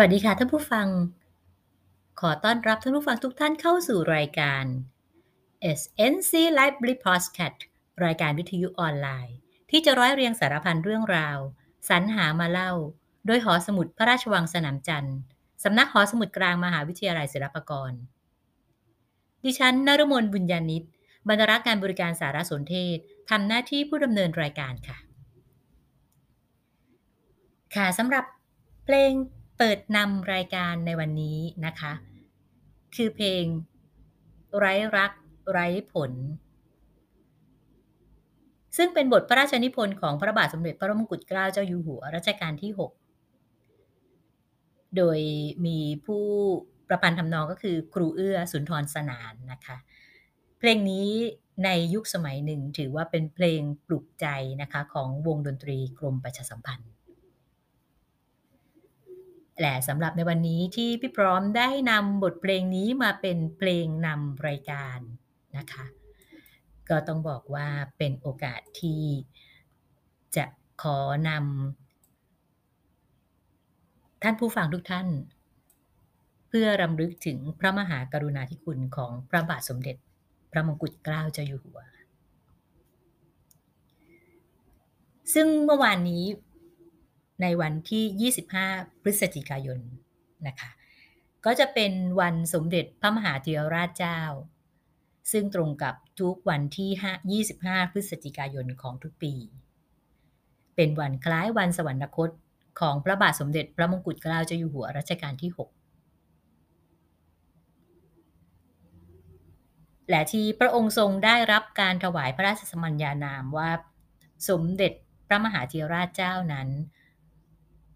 วัสดีค่ะท่านผู้ฟัง ขอต้อนรับท่านผู้ฟังทุกท่านเข้าสู่รายการ SNC Library Podcast รายการวิทยุออนไลน์ ที่จะร้อยเรียงสารพันเรื่องราว สรรหามาเล่า โดยหอสมุดพระราชวังสนามจันทร์สำนักหอสมุดกลางมหาวิทยาลัยศิลปากร ดิฉันนรมนบุญญาณิตบรรณารักษ์การบริการสารสนเทศทำหน้าที่ผู้ดำเนินรายการค่ะ ค่ะสำหรับเพลง เปิดนำรายการในวันนี้นะคะ คือเพลง ไร้รัก ไร้ผล ซึ่งเป็นบทพระราชนิพนธ์ของพระบาทสมเด็จพระมงกุฎเกล้าเจ้าอยู่หัวรัชกาลที่ 6 โดยมีผู้ประพันธ์ทำนองก็คือครูเอื้อสุนทรสนานนะคะ เพลงนี้ในยุคสมัยหนึ่งถือว่าเป็นเพลงปลุกใจนะคะของวงดนตรีกรมประชาสัมพันธ์ และสำหรับในวันนี้ที่พี่พร้อมได้นำบทเพลงนี้มาเป็นเพลงนำรายการนะคะ ก็ต้องบอกว่าเป็นโอกาสที่จะขอนำท่านผู้ฟังทุกท่าน เพื่อรำลึกถึงพระมหากรุณาธิคุณของพระบาทสมเด็จ พระมงกุฎเกล้าเจ้าอยู่หัว ซึ่งเมื่อวานนี้ ในวันที่ 25 พฤศจิกายนนะคะก็จะเป็นวันสมเด็จพระมหาธีรราชเจ้า ซึ่งตรงกับทุกวันที่ 25 พฤศจิกายนของทุกปี เป็นวันคล้ายวันสวรรคตของพระบาทสมเด็จพระมงกุฎเกล้าเจ้าอยู่หัวรัชกาลที่ 6 และที่พระองค์ทรงได้รับการถวายพระราชสมัญญานามว่า สมเด็จพระมหาธีรราชเจ้านั้น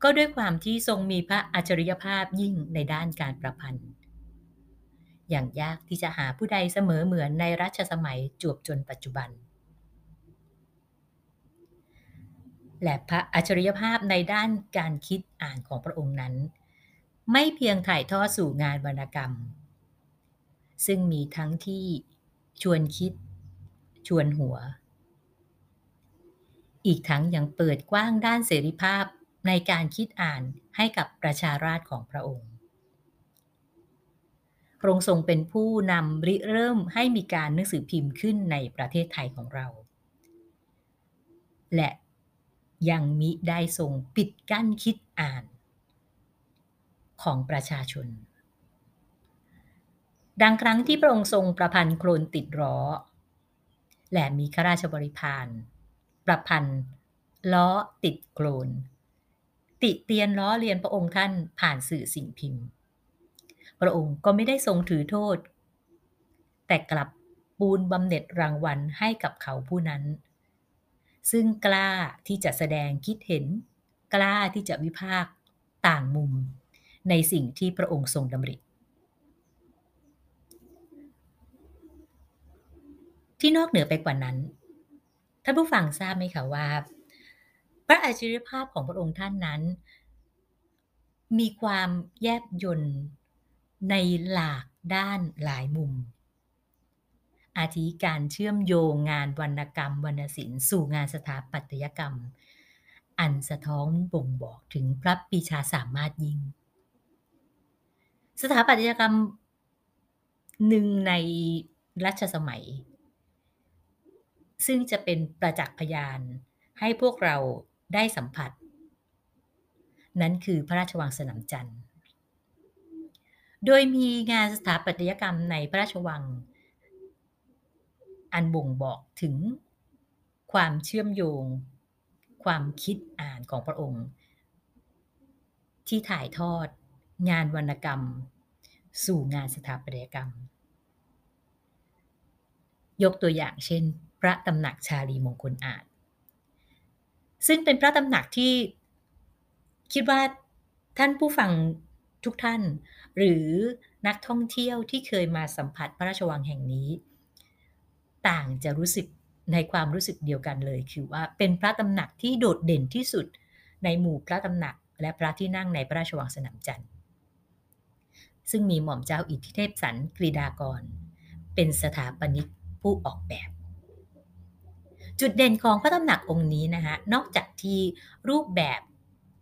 ก็ด้วยความที่ทรงมีพระอัจฉริยภาพยิ่งในด้านการประพันธ์ อย่างยากที่จะหาผู้ใดเสมอเหมือนในรัชสมัยจวบจนปัจจุบัน และพระอัจฉริยภาพในด้านการคิดอ่านของพระองค์นั้น ไม่เพียงถ่ายทอดสู่งานวรรณกรรม ซึ่งมีทั้งที่ชวนคิด ชวนหัว อีกทั้งยังเปิดกว้างด้านเสรีภาพ ในการคิดอ่านให้กับประชาราษฎรของพระองค์ พระองค์ทรงเป็นผู้นำริเริ่มให้มีการหนังสือพิมพ์ขึ้นในประเทศไทยของเรา และยังมิได้ทรงปิดกั้นคิดอ่าน ของประชาชน ดังครั้งที่พระองค์ทรงประพันธ์โครนติดล้อ และมีข้าราชบริพารประพันธ์ล้อติดโครน ติเตียนล้อเลียนพระองค์ท่านผ่านสื่อสิ่งพิมพ์ พระองค์ก็ไม่ได้ทรงถือโทษ แต่กลับปูนบำเหน็จรางวัลให้กับเขาผู้นั้น ซึ่งกล้าที่จะแสดงคิดเห็น กล้าที่จะวิพากษ์ต่างมุม ในสิ่งที่พระองค์ทรงดำริที่นอกเหนือไปกว่านั้นท่านผู้ฟังทราบไหมคะว่า ระอัจฉริยภาพของพระองค์ท่านนั้น มีความแยบยลในหลากด้านหลายมุม อาทิการเชื่อมโยงงานวรรณกรรมวรรณศิลป์สู่งานสถาปัตยกรรม อันสะท้อนบ่งบอกถึงพระปีชาสามารถยิ่ง สถาปัตยกรรมหนึ่งในรัชสมัย ซึ่งจะเป็นประจักษ์พยานให้พวกเรา ได้สัมผัส นั้นคือพระราชวังสนามจันทร์ โดยมีงานสถาปัตยกรรมในพระราชวัง อันบ่งบอกถึงความเชื่อมโยง ความคิดอ่านของพระองค์ ที่ถ่ายทอดงานวรรณกรรม สู่งานสถาปัตยกรรม ยกตัวอย่างเช่น พระตำหนักชาลีมงคลอาจ ซึ่งเป็นพระตำหนักที่คิดว่าท่านผู้ฟังทุกท่าน หรือนักท่องเที่ยวที่เคยมาสัมผัสพระราชวังแห่งนี้ ต่างจะรู้สึกในความรู้สึกเดียวกันเลย คือว่าเป็นพระตำหนักที่โดดเด่นที่สุดในหมู่พระตำหนัก และพระที่นั่งในพระราชวังสนามจันทร์ซึ่งมีหม่อมเจ้าอิทธิเทพสันกรีดากร เป็นสถาปนิกผู้ออกแบบ จุดเด่นของพระตำหนักองค์นี้นะคะนอกจากที่รูปแบบ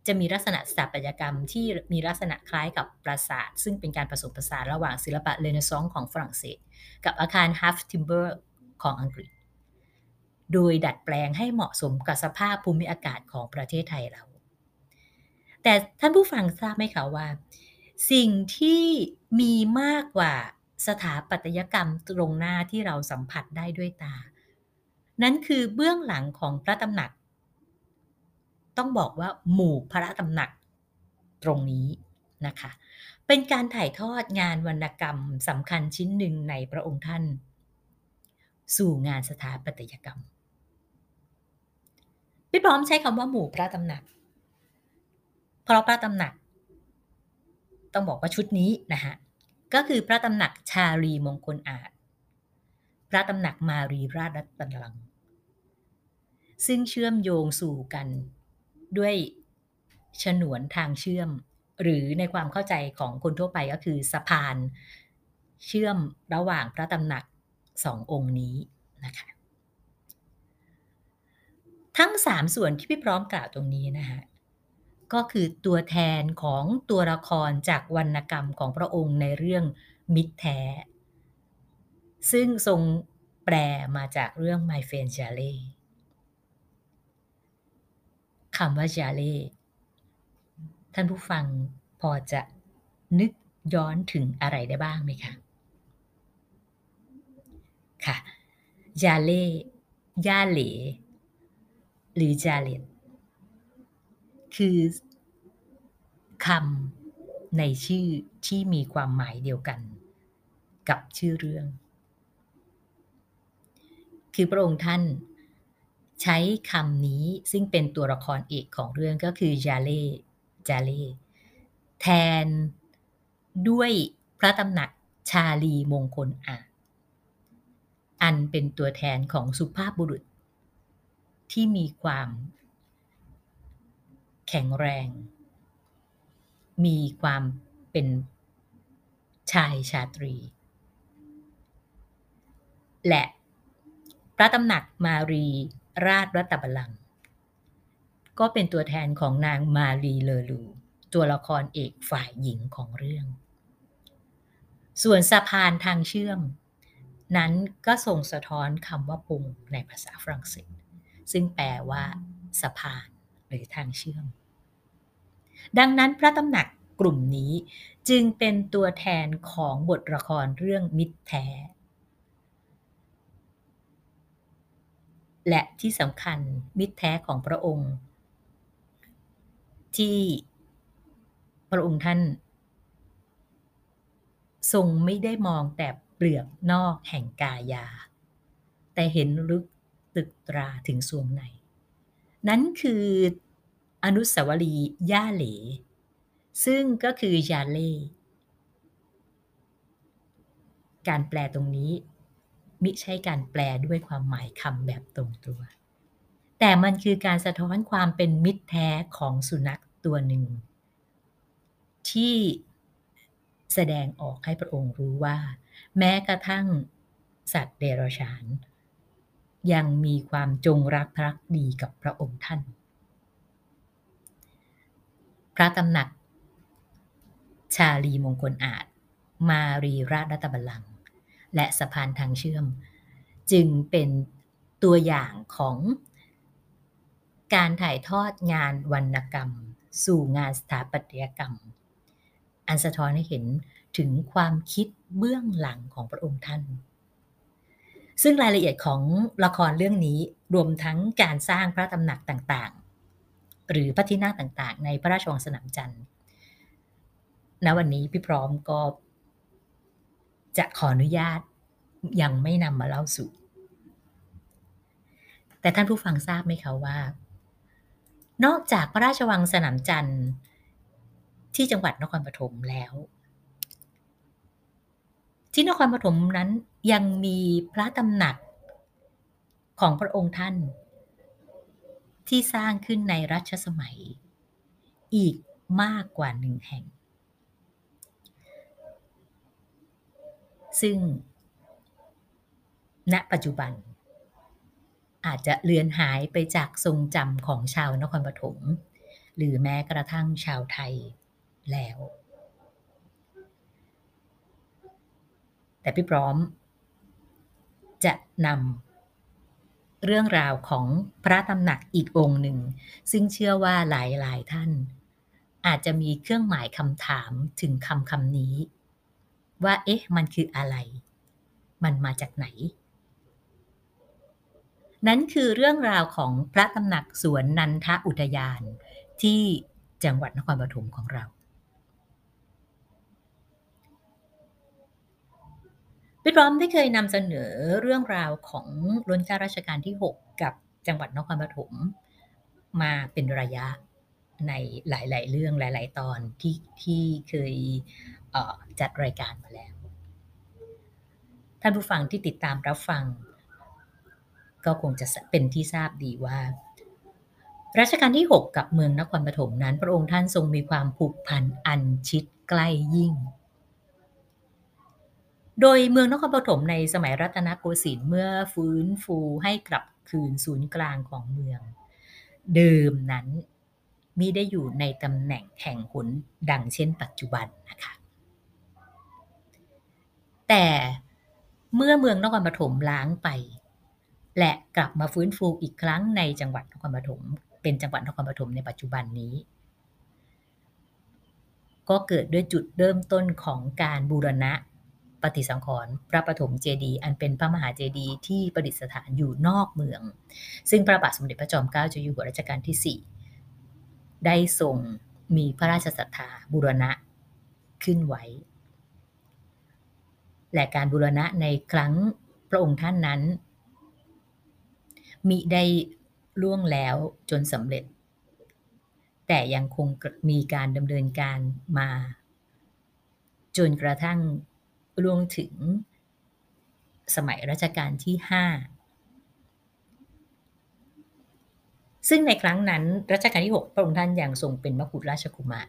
จะมีลักษณะสถาปัตยกรรมที่มีลักษณะคล้ายกับปราสาท ซึ่งเป็นการผสมผสานระหว่างศิลปะเรเนซองส์ของฝรั่งเศส กับอาคาร half timber ของอังกฤษ โดยดัดแปลงให้เหมาะสมกับสภาพภูมิอากาศของประเทศไทยเรา แต่ท่านผู้ฟังทราบไหมคะว่า สิ่งที่มีมากกว่าสถาปัตยกรรมตรงหน้าที่เราสัมผัสได้ด้วยตา นั้นคือเบื้องหลังของพระตำหนัก ต้องบอกว่าหมู่พระตำหนักตรงนี้นะคะ เป็นการถ่ายทอดงานวรรณกรรมสำคัญชิ้นหนึ่งในพระองค์ท่าน สู่งานสถาปัตยกรรม พี่พร้อมใช้คำว่าหมู่พระตำหนัก เพราะพระตำหนัก ต้องบอกว่าชุดนี้นะคะก็คือพระตำหนักชาลีมงคลอาจ พระตำหนักมารีราชรัตนลัง ซึ่งเชื่อมโยงสู่กันด้วยฉนวนทางเชื่อม หรือในความเข้าใจของคนทั่วไปก็คือสะพาน เชื่อมระหว่างพระตำหนักสององค์นี้นะคะทั้งสามส่วนที่พี่พร้อมกล่าวตรงนี้นะคะก็คือตัวแทนของตัวละครจากวรรณกรรมของพระองค์ในเรื่องมิตรแท้ ซึ่งทรงแปลมาจากเรื่อง My Friend j a l e คำว่า j a l e ท่านผู้ฟังพอจะนึกย้อนถึงอะไรได้บ้างไหมคะ ค่ะยาเล่ยาเหลหรือจาเลตคือคำในชื่อที่มีความหมายเดียวกัน กับชื่อเรื่อง คือพระองค์ท่าน ใช้คำนี้ซึ่งเป็นตัวละครเอกของเรื่องก็คือจาเล่จาเล่แทนด้วยพระตำหนักชาลีมงคลอาอันเป็นตัวแทนของสุภาพบุรุษ ที่มีความ แข็งแรง มีความเป็นชายชาตรี และพระตำหนักมารี ราชรัตบัลลังก์ก็เป็นตัวแทนของนางมารีเลอลูตัวละครเอกฝ่ายหญิงของเรื่อง ส่วนสะพานทางเชื่อม นั้นก็ส่งสะท้อนคำว่าปุงในภาษาฝรั่งเศส ซึ่งแปลว่าสะพานหรือทางเชื่อม ดังนั้นพระตำหนักกลุ่มนี้จึงเป็นตัวแทนของบทละครเรื่องมิตรแท้ และที่สำคัญมิตรแท้ของพระองค์ ที่พระองค์ท่าน ทรงไม่ได้มองแต่เปลือกนอกแห่งกายา แต่เห็นลึกตึกตราถึงสวงใน นั้นคืออนุสาวรีย์ย่าเหล ซึ่งก็คือยาเล่ การแปลตรงนี้ มิใช่การแปลด้วยความหมายคำแบบตรงตัว แต่มันคือการสะท้อนความเป็นมิตรแท้ของสุนัขตัวหนึ่ง ที่แสดงออกให้พระองค์รู้ว่า แม้กระทั่งสัตว์เดรัจฉาน ยังมีความจงรักภักดีกับพระองค์ท่าน พระตำหนัก ชาลีมงคลอาจ มารีราชรัตบัลลัง และสะพานทางเชื่อม จึงเป็นตัวอย่างของการถ่ายทอดงานวรรณกรรม สู่งานสถาปัตยกรรม อันสะท้อนให้เห็นถึงความคิดเบื้องหลังของพระองค์ท่าน ซึ่งรายละเอียดของละครเรื่องนี้รวมทั้งการสร้างพระตำหนักต่างๆ หรือพระที่นั่งต่างๆ ในพระราชวังสนามจันทร์ณวันนี้พี่พร้อมก็ จะขออนุญาตยังไม่นำมาเล่าสู่ แต่ท่านผู้ฟังทราบไหมคะว่า นอกจากพระราชวังสนามจันทร์ที่จังหวัดนครปฐมแล้ว ที่นครปฐมนั้นยังมีพระตำหนักของพระองค์ท่าน ที่สร้างขึ้นในรัชสมัย อีกมากกว่าหนึ่งแห่ง ซึ่ง ณปัจจุบัน อาจจะเลือนหายไปจากทรงจำของชาวนครปฐมหรือแม้กระทั่งชาวไทยแล้ว แต่พี่พร้อม จะนำเรื่องราวของพระตำหนักอีกองค์หนึ่ง ซึ่งเชื่อว่าหลายๆท่าน อาจจะมีเครื่องหมายคำถามถึงคำคำนี้ ว่า เอ๊ะ มันคืออะไร มันมาจากไหน นั้นคือเรื่องราวของพระตำหนักสวนนันทอุทยานที่จังหวัดนครปฐมของเรา พี่ร้อมได้เคยนำเสนอเรื่องราวของรัชกาลรัชกาลที่ 6 กับจังหวัดนครปฐมมาเป็นระยะในหลาย ๆ เรื่องหลาย ๆ ตอนที่ที่เคย จัดรายการมาแล้ว ท่านผู้ฟังที่ติดตามรับฟัง ก็คงจะเป็นที่ทราบดีว่ารัชกาลที่ 6 กับเมืองนครปฐมนั้น พระองค์ท่านทรงมีความผูกพันอันชิดใกล้ยิ่ง โดยเมืองนครปฐมในสมัยรัตนโกสินทร์เมื่อฟื้นฟูให้กลับคืนศูนย์กลางของเมือง เดิมนั้นมิได้อยู่ในตำแหน่งแห่งหนดังเช่นปัจจุบันนะคะ แต่เมื่อเมืองนครปฐมล้างไป และกลับมาฟื้นฟูอีกครั้งในจังหวัดนครปฐมเป็นจังหวัดนครปฐมในปัจจุบันนี้ ก็เกิดด้วยจุดเริ่มต้นของการบูรณะปฏิสังขรณ์พระปฐมเจดีย์อันเป็นพระมหาเจดีย์ที่ประดิษฐานอยู่นอกเมือง ซึ่งพระบาทสมเด็จพระจอมเกล้าเจ้าอยู่หัวรัชกาลที่ 4 ได้ทรงมีพระราชศรัทธาบูรณะขึ้นไว้ และการบูรณะในครั้งพระองค์ท่านนั้น มิได้ล่วงแล้วจนสำเร็จ แต่ยังคงมีการดำเนินการมา จนกระทั่งล่วงถึงสมัยรัชกาลที่ 5 ซึ่งในครั้งนั้นรัชกาลที่ 6 พระองค์ท่านยังทรงเป็นมกุฎราชกุมาร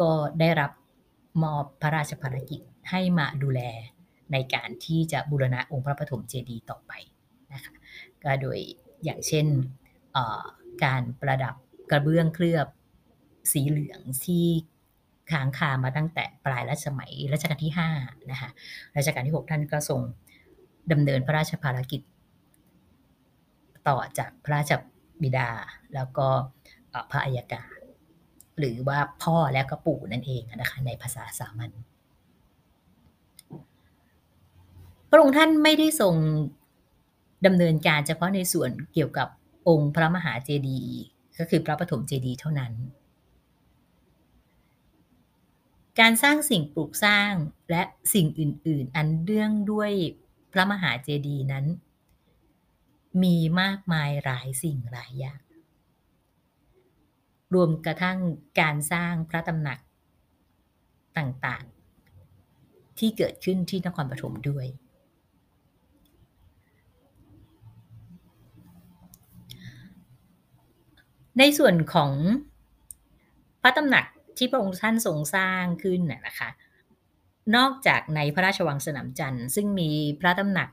ก็ได้รับมอบพระราชภารกิจ ให้มาดูแลในการที่จะบูรณะองค์พระปฐมเจดีย์ต่อไปนะคะก็โดยอย่างเช่นการประดับกระเบื้องเคลือบสีเหลืองที่ค้างคามาตั้งแต่ปลายรัชสมัยรัชกาลที่5นะคะรัชกาลที่ 6 ท่านก็ทรงดำเนินพระราชภารกิจ ต่อจากพระราชบิดาแล้วก็พระอัยการหรือว่าพ่อและก็ปู่นั่นเองนะคะในภาษาสามัญ พ ระองค์ท่านไม่ได้ทรงดำเนินการเฉพาะในส่วนเกี่ยวกับองค์พระมหาเจดีย์ก็คือพระปฐมเจดีย์เท่านั้น การสร้างสิ่งปลูกสร้างและสิ่งอื่น ๆ อันเรื่องด้วยพระมหาเจดีย์นั้น มีมากมายหลายสิ่งหลายอย่าง รวมกระทั่งการสร้างพระตำหนักต่าง ๆ ที่เกิดขึ้นที่นครปฐมด้วย ในส่วนของพระตำหนักที่พระองค์ท่านทรงสร้างขึ้นน่ะนะคะนอกจากในพระราชวังสนามจันทร์ซึ่งมีพระตำหนัก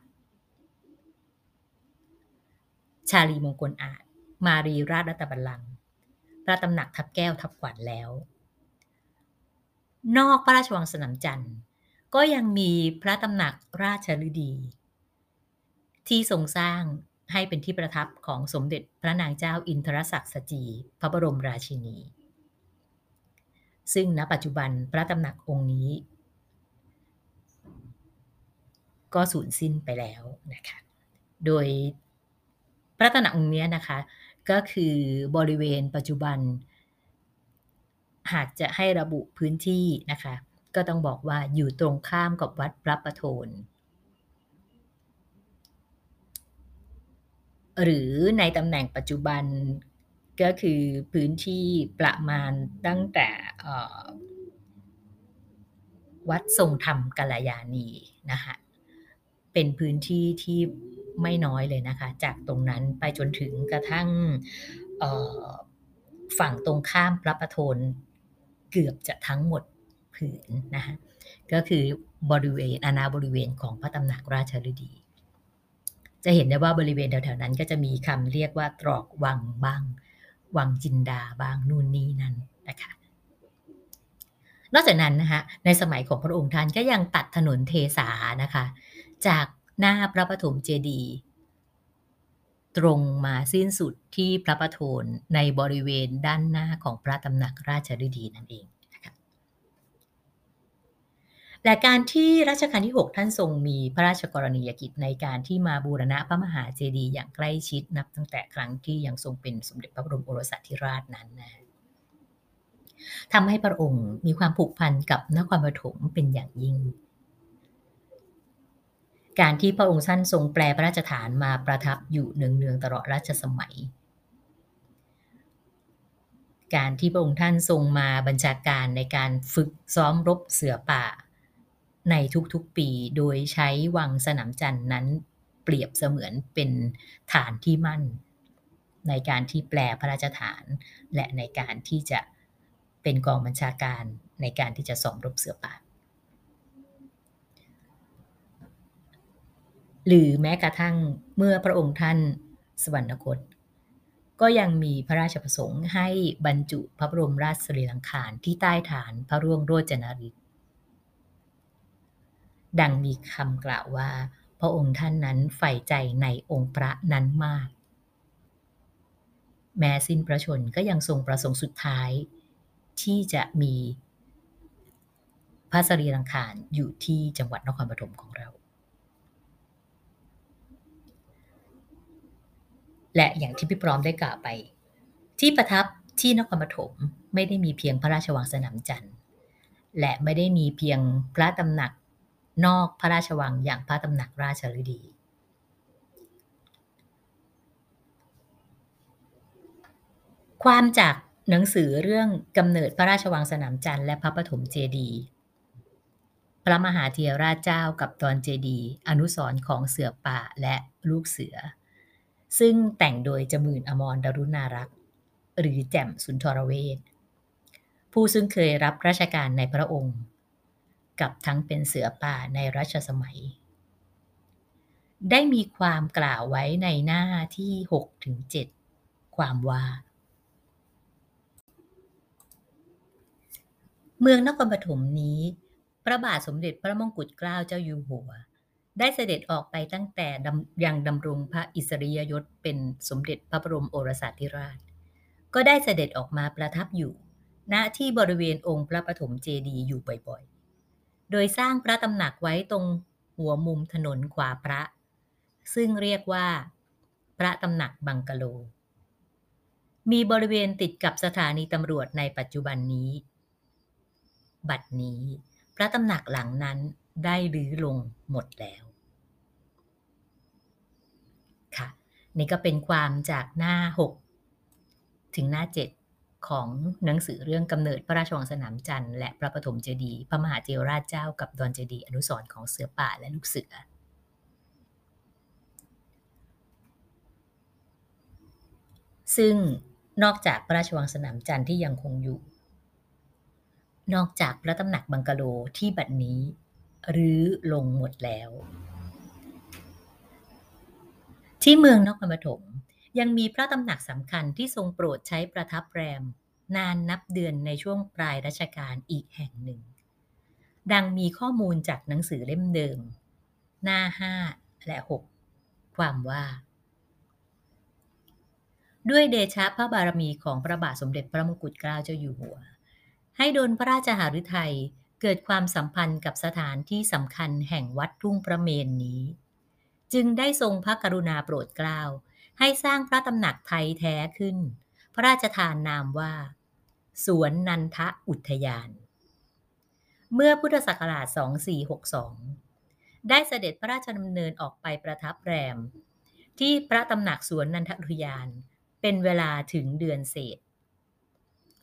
ชาลีมงคลอาจ มารีราชรัตบัลลังก์พระตำหนักทับแก้วทับขวัญแล้ว นอกพระราชวังสนามจันทร์ก็ยังมีพระตำหนักราชฤดี ที่ทรงสร้าง ให้เป็นที่ประทับของสมเด็จพระนางเจ้าอินทรศักดิ์สจี พระบรมราชินี ซึ่งณปัจจุบันพระตำหนักองค์นี้ ก็สูญสิ้นไปแล้วนะคะ โดยพระตำหนักองค์นี้นะคะ ก็คือบริเวณปัจจุบัน หากจะให้ระบุพื้นที่นะคะ ก็ต้องบอกว่าอยู่ตรงข้ามกับวัดพระประโทน หรือในตำแหน่งปัจจุบันก็คือพื้นที่ประมาณตั้งแต่วัดทรงธรรมกัลยาณีนะคะเป็นพื้นที่ที่ไม่น้อยเลยนะคะ จากตรงนั้นไปจนถึงกระทั่งฝั่งตรงข้ามพระประโทนเกือบจะทั้งหมดผืนนะคะก็คือบริเวณอาณาบริเวณของพระตำหนักราชฤดี จะเห็นได้ว่าบริเวณแถวๆนั้น ก็จะมีคำเรียกว่าตรอกวังบ้าง วังจินดาบ้างนู่นนี่นั่นนะคะนอกจากนั้นนะคะในสมัยของพระองค์ท่านก็ยังตัดถนนเทสานะคะ จากหน้าพระปฐมเจดีย์ตรงมาสิ้นสุดที่พระประโทนในบริเวณด้านหน้าของพระตำหนักราชฤดีนั่นเอง และการที่รัชกาลที่ 6 ท่านทรงมีพระราชกรณียกิจในการที่มาบูรณะพระมหาเจดีย์อย่างใกล้ชิดนับตั้งแต่ครั้งที่ยังทรงเป็นสมเด็จพระบรมโอรสาธิราชนั้นนะทำให้พระองค์มีความผูกพันกับนครปฐมเป็นอย่างยิ่ง การที่พระองค์ท่านทรงแปลพระราชฐานมาประทับอยู่เนืองๆตลอดราชสมัย การที่พระองค์ท่านทรงมาบัญชาการในการฝึกซ้อมรบเสือป่า ในทุกๆปีโดยใช้วังสนามจันทร์นั้นเปรียบเสมือนเป็นฐานที่มั่น ในการที่แปลพระราชฐาน และในการที่จะเป็นกองบัญชาการในการที่จะสอมรบเสือป่าหรือแม้กระทั่งเมื่อพระองค์ท่านสวรรคต ก็ยังมีพระราชประสงค์ให้บรรจุพระบรมราชสรีรังคารที่ใต้ฐานพระร่วงโรจนฤทธิ ดังมีคำกล่าวว่า พระองค์ท่านนั้นใฝ่ใจในองค์พระนั้นมาก แม้สิ้นพระชนก็ยังทรงประสงค์สุดท้าย ที่จะมีพระสรีรังคารอยู่ที่จังหวัดนครปฐมของเรา และอย่างที่พี่พร้อมได้กล่าวไป ที่ประทับที่นครปฐมไม่ได้มีเพียงพระราชวังสนามจันทร์และไม่ได้มีเพียงพระตำหนัก นอกพระราชวังอย่างพระตำหนักราชฤดี ความจากหนังสือเรื่องกำเนิดพระราชวังสนามจันทร์และพระปฐมเจดีย์พระมหาเทียราชเจ้ากับตอนเจดีย์อนุสรของเสือป่าและลูกเสือ ซึ่งแต่งโดยจมื่นอมรดรุณารักษ์ หรือแจ่มสุนทรเวชผู้ซึ่งเคยรับราชการในพระองค์ กับทั้งเป็นเสือป่าในรัชสมัย ได้มีความกล่าวไว้ในหน้าที่6ถึง7ความว่า เมืองนครปฐมนี้ พระบาทสมเด็จพระมงกุฎเกล้าเจ้าอยู่หัว ได้เสด็จออกไปตั้งแต่ยังดำรงพระอิสริยยศเป็นสมเด็จพระบรมโอรสาธิราช ก็ได้เสด็จออกมาประทับอยู่ณที่บริเวณองค์พระปฐมเจดีย์อยู่บ่อย โดยสร้างพระตำหนักไว้ตรงหัวมุมถนนขวาพระ ซึ่งเรียกว่า พระตำหนักบังกะโล มีบริเวณติดกับสถานีตำรวจในปัจจุบันนี้ บัดนี้ พระตำหนักหลังนั้นได้รื้อลงหมดแล้วค่ะ นี่ก็เป็นความจากหน้า 6 ถึงหน้า 7 ของหนังสือเรื่องกำเนิดพระราชวังสนามจันทร์และพระปฐมเจดีย์พระมหาเจราชเจ้ากับดอนเจดีย์อนุสรของเสือป่าและลูกเสือ ซึ่งนอกจากพระราชวังสนามจันทร์ที่ยังคงอยู่ นอกจากพระตำหนักบังกะโลที่บัดนี้รื้อลงหมดแล้ว ที่เมืองนครปฐม ยังมีพระตำหนักสำคัญที่ทรงโปรดใช้ประทับแรม นานนับเดือนในช่วงปลายรัชกาลอีกแห่งหนึ่ง ดังมีข้อมูลจากหนังสือเล่มเดิม หน้า 5 และ 6 ความว่า ด้วยเดชะพระบารมีของพระบาทสมเด็จพระมงกุฎเกล้าเจ้าอยู่หัว ให้ดลพระราชหฤทัยเกิดความสัมพันธ์กับสถานที่สำคัญแห่งวัดทุ่งพระเมนนี้ จึงได้ทรงพระกรุณาโปรดเกล้า ให้สร้างพระตำหนักไทยแท้ขึ้น พระราชทานนามว่า สวนนันทอุทยาน เมื่อพุทธศักราช 2462 ได้เสด็จพระราชดำเนินออกไปประทับแรม ที่พระตำหนักสวนนันทอุทยาน เป็นเวลาถึงเดือนเศษ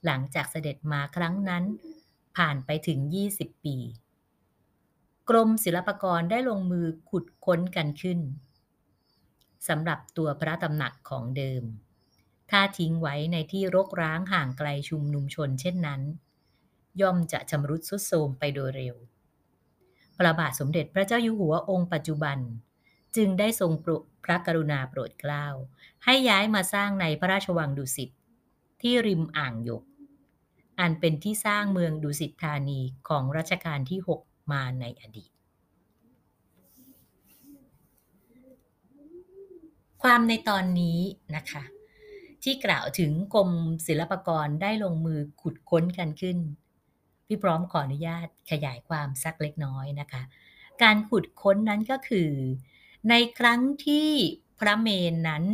หลังจากเสด็จมาครั้งนั้น ผ่านไปถึง 20 ปี กรมศิลปากรได้ลงมือขุดค้นกันขึ้น สำหรับตัวพระตำหนักของเดิม ถ้าทิ้งไว้ในที่รกร้างห่างไกลชุมนุมชนเช่นนั้น ย่อมจะชำรุดทรุดโทรมไปโดยเร็ว พระบาทสมเด็จพระเจ้าอยู่หัวองค์ปัจจุบัน จึงได้ทรงพระกรุณาโปรดเกล้า ให้ย้ายมาสร้างในพระราชวังดุสิตที่ริมอ่างยก อันเป็นที่สร้างเมืองดุสิตธานีของรัชกาลที่ 6 มาในอดีต ความในตอนนี้นะคะ ที่กล่าวถึงกรมศิลปากรได้ลงมือขุดค้นกันขึ้น พี่พร้อมขออนุญาตขยายความสักเล็กน้อยนะคะ การขุดค้นนั้นก็คือ ในครั้งที่พระเมนนั้น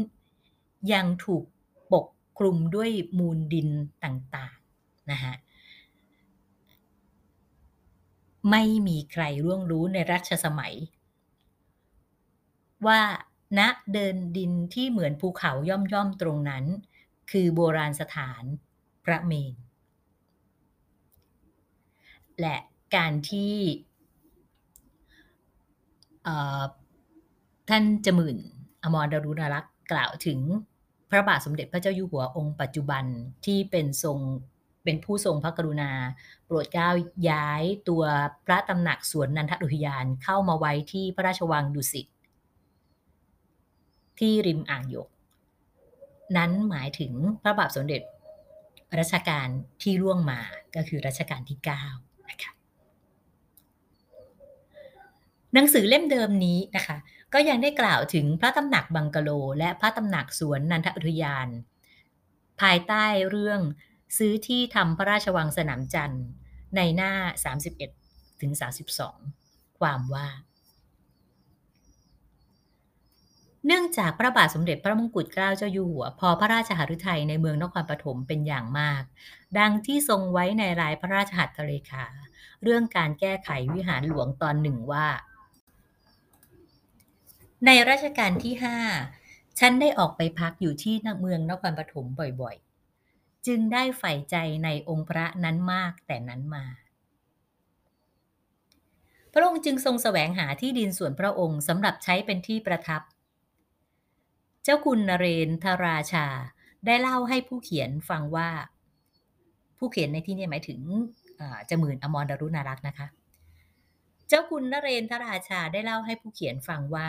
ยังถูกปกคลุมด้วยมูลดินต่างๆนะคะไม่มีใครร่วงรู้ในรัชสมัย ว่า ณเดินดินที่เหมือนภูเขาย่อมๆตรงนั้น คือโบราณสถานพระเมน และการที่ท่านจมื่นอมรดารุณรักษ์กล่าวถึงพระบาทสมเด็จพระเจ้าอยู่หัวองค์ปัจจุบันที่เป็นทรงเป็นผู้ทรงพระกรุณา โปรดเกล้าย้ายตัวพระตำหนักสวนนันทอุทยานเข้ามาไว้ที่พระราชวังดุสิต ที่ริมอ่างยก นั้นหมายถึงพระบาทสมเด็จรัชกาลที่ล่วงมาก็คือรัชกาลที่9นะคะหนังสือเล่มเดิมนี้นะคะ ก็ยังได้กล่าวถึงพระตำหนักบังกะโล และพระตำหนักสวนนันทอุทยาน ภายใต้เรื่องซื้อที่ทำพระราชวังสนามจันทร์ในหน้า 31ถึง32 ความว่า เนื่องจากพระบาทสมเด็จพระมงกุฎเกล้าเจ้าอยู่หัว พอพระราชหฤทัยในเมืองนครปฐมเป็นอย่างมาก ดังที่ทรงไว้ในรายพระราชหัตถเลขา เรื่องการแก้ไขวิหารหลวงตอนหนึ่งว่า ในรัชกาลที่ห้าฉันได้ออกไปพักอยู่ที่เมืองนครปฐมบ่อยๆ จึงได้ใฝ่ใจในองค์พระนั้นมากแต่นั้นมา พระองค์จึงทรงแสวงหาที่ดินส่วนพระองค์สำหรับใช้เป็นที่ประทับ เจ้าคุณนเรนทราชา ได้เล่าให้ผู้เขียนฟังว่า ผู้เขียนในที่นี้หมายถึงจมื่นอมรดรุณารักษ์นะคะ เจ้าคุณนเรนทราชาได้เล่าให้ผู้เขียนฟังว่า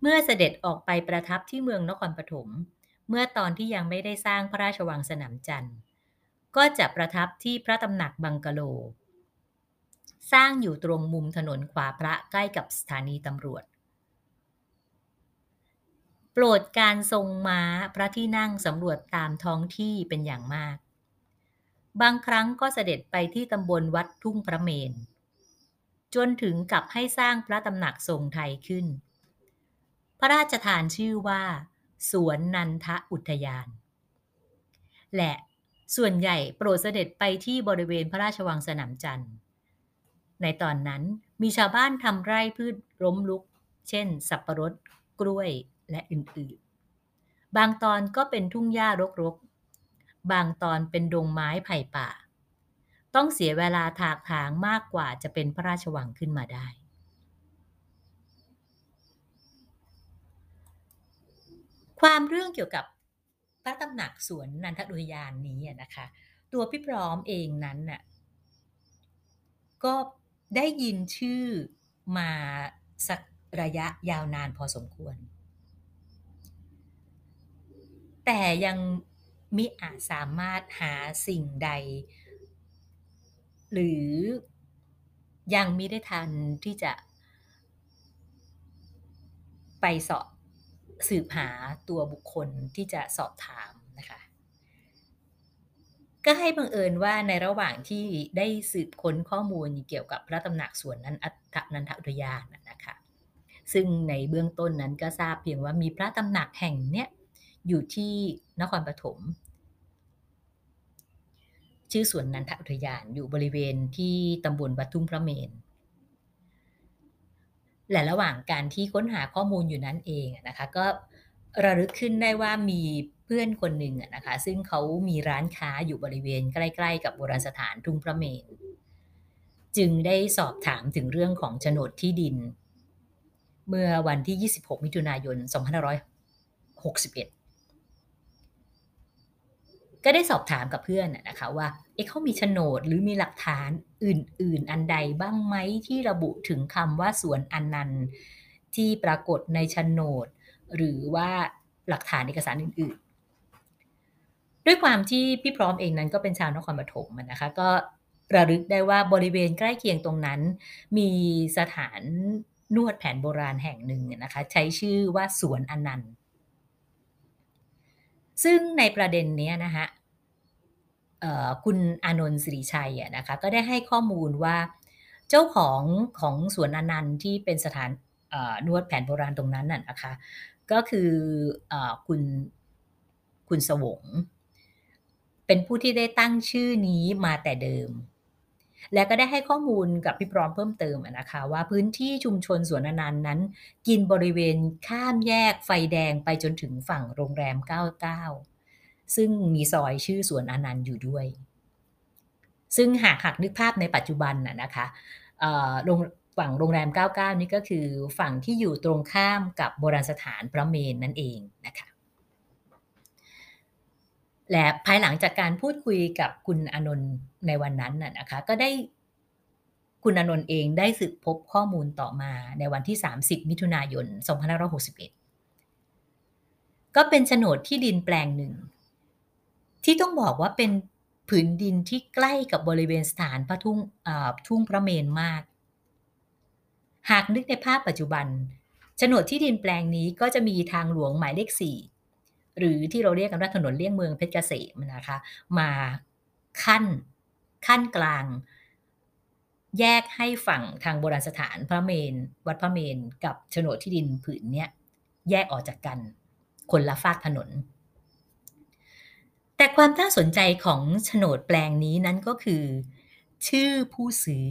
เมื่อเสด็จออกไปประทับที่เมืองนครปฐมเมื่อตอนที่ยังไม่ได้สร้างพระราชวังสนามจันทร์ ก็จะประทับที่พระตำหนักบังกะโล สร้างอยู่ตรงมุมถนนขวาพระใกล้กับสถานีตำรวจ โปรดการทรงม้าพระที่นั่งสำรวจตามท้องที่เป็นอย่างมาก บางครั้งก็เสด็จไปที่ตำบลวัดทุ่งพระเมน จนถึงกับให้สร้างพระตำหนักทรงไทยขึ้น พระราชทานชื่อว่า สวนนันทอุทยาน และส่วนใหญ่โปรดเสด็จไปที่บริเวณพระราชวังสนามจันทร์ ในตอนนั้นมีชาวบ้านทำไร่พืชล้มลุก เช่น สับประรด กล้วย และอื่นๆ บางตอนก็เป็นทุ่งหญ้ารกๆ บางตอนเป็นดงไม้ไผ่ป่า ต้องเสียเวลาถากถางมากกว่าจะเป็นพระราชวังขึ้นมาได้ ความเรื่องเกี่ยวกับพระตำหนักสวนนันทอุทยานนี้นะคะ ตัวพี่พร้อมเองนั้นน่ะก็ได้ยินชื่อมาสักระยะยาวนานพอสมควร แต่ยังมิอาจสามารถหาสิ่งใด หรือยังมิได้ทันที่จะ ไปสอบสืบหาตัวบุคคลที่จะสอบถามนะคะ ก็ให้บังเอิญว่าในระหว่างที่ได้สืบค้นข้อมูลเกี่ยวกับพระตำหนักส่วนนั้นอัตนันทอุทยานนะคะ ซึ่งในเบื้องต้นนั้นก็ทราบเพียงว่ามีพระตำหนักแห่งเนี้ย อยู่ที่นครปฐมชื่อสวนนันทอุทยานอยู่บริเวณที่ตำบลวัดทุ่งพระเมน และระหว่างการที่ค้นหาข้อมูลอยู่นั้นเองนะคะก็ระลึกขึ้นได้ว่ามีเพื่อนคนหนึ่งนะคะซึ่งเขามีร้านค้าอยู่บริเวณใกล้ ๆ กับโบราณสถานทุ่งพระเมน จึงได้สอบถามถึงเรื่องของโฉนดที่ดิน เมื่อวันที่ 26 มิถุนายน 2561 ก็ได้สอบถามกับเพื่อนนะคะว่าเอ๊ะเขามีโฉนดหรือมีหลักฐานอื่น ๆ อันใดบ้างไหมที่ระบุถึงคำว่าสวนอันนันต์ที่ปรากฏในโฉนด หรือว่าหลักฐานเอกสารอื่น ๆ ด้วยความที่พี่พร้อมเองนั้นก็เป็นชาวนครปฐมนะคะก็ระลึกได้ว่าบริเวณใกล้เคียงตรงนั้น มีสถานนวดแผนโบราณแห่งหนึ่งนะคะใช้ชื่อว่าสวนอนันต์ ซึ่งในประเด็นนี้นะคะ คุณอานนท์ สิริชัยอะนะคะ ก็ได้ให้ข้อมูลว่า เจ้าของของสวนอนันต์ที่เป็นสถานนวดแผนโบราณตรงนั้นน่ะนะคะ ก็คืออคุณ คุณสวง เป็นผู้ที่ได้ตั้งชื่อนี้มาแต่เดิม และก็ได้ให้ข้อมูลกับพี่พร้อมเพิ่มเติมนะคะว่า พื้นที่ชุมชนสวนอนันต์นั้น กินบริเวณข้ามแยกไฟแดงไปจนถึงฝั่งโรงแรม 99 ซึ่งมีซอยชื่อสวนอนันต์อยู่ด้วย ซึ่งหากหักนึกภาพในปัจจุบันน่ะนะคะโรงฝั่งโรงแรม 99 นี่ก็คือฝั่งที่อยู่ตรงข้ามกับโบราณสถานพระเมนนั่นเองนะคะและภายหลังจากการพูดคุยกับคุณอนนท์ในวันนั้นน่ะนะคะก็ได้คุณอนนท์เองได้สืบพบข้อมูลต่อมาในวันที่ 30 มิถุนายน 2561 ก็เป็นโฉนดที่ดินแปลงหนึ่ง ที่ต้องบอกว่าเป็นผืนดินที่ใกล้กับบริเวณสถานพระทุ่งทุ่งพระเมนมาก หากนึกในภาพปัจจุบันโฉนดที่ดินแปลงนี้ก็จะมีทางหลวงหมายเลขสี่หรือที่เราเรียกกันว่าถนนเลี่ยงเมืองเพชรเกษมนะคะ มาขั้นขั้นกลาง แยกให้ฝั่งทางโบราณสถานพระเมน วัดพระเมน กับโฉนดที่ดินผืนเนี้ยแยกออกจากกัน คนละฝากถนน แต่ความน่าสนใจของโฉนดแปลงนี้นั้นก็คือ ชื่อผู้ซื้อ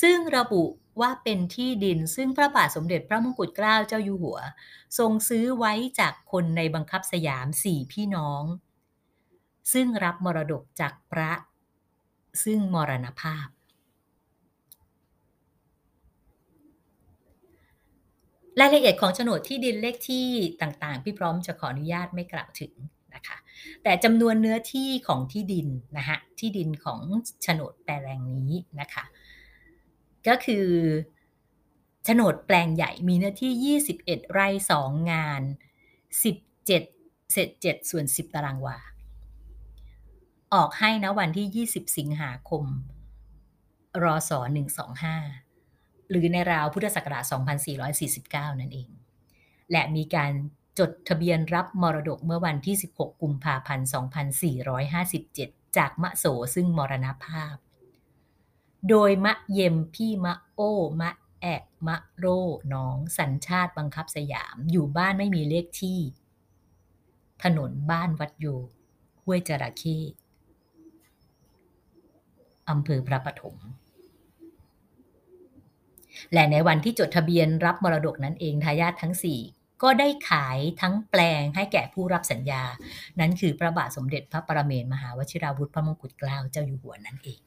ซึ่งระบุว่าเป็นที่ดินซึ่งพระบาทสมเด็จพระมงกุฎเกล้าเจ้าอยู่หัว ทรงซื้อไว้จากคนในบังคับสยามสี่พี่น้อง ซึ่งรับมรดกจากพระ ซึ่งมรณภาพ รายละเอียดของโฉนดที่ดินเลขที่ต่างๆ พี่พร้อมจะขออนุญาตไม่กล่าวถึงนะคะแต่จำนวนเนื้อที่ของที่ดินนะคะที่ดินของโฉนดแปลงนี้นะคะก็คือโฉนดแปลงใหญ่มีเนื้อที่ 21 ไร่ 2 งาน 17 เศษ7ส่วน 10 ตารางวา ออกให้นะวันที่ 20 สิงหาคม รศ 125 หรือในราวพุทธศักราช 2449 นั่นเอง และมีการจดทะเบียนรับมรดกเมื่อวันที่ 16 กุมภาพันธ์ 2457 จากมะโสซึ่งมรณภาพ โดยมะเยมพี่มะโอมะแอกมะโรน้องสัญชาติบังคับสยามอยู่บ้านไม่มีเลขที่ ถนนบ้านวัดโยห้วยจระเข้อำเภอพระปฐม และในวันที่จดทะเบียนรับมรดกนั้นเองทายาททั้ง 4 ก็ได้ขายทั้งแปลงให้แก่ผู้รับสัญญา นั้นคือพระบาทสมเด็จพระปรเมนมหาวชิราวุธพระมงกุฎเกล้าเจ้าอยู่หัวนั่นเอง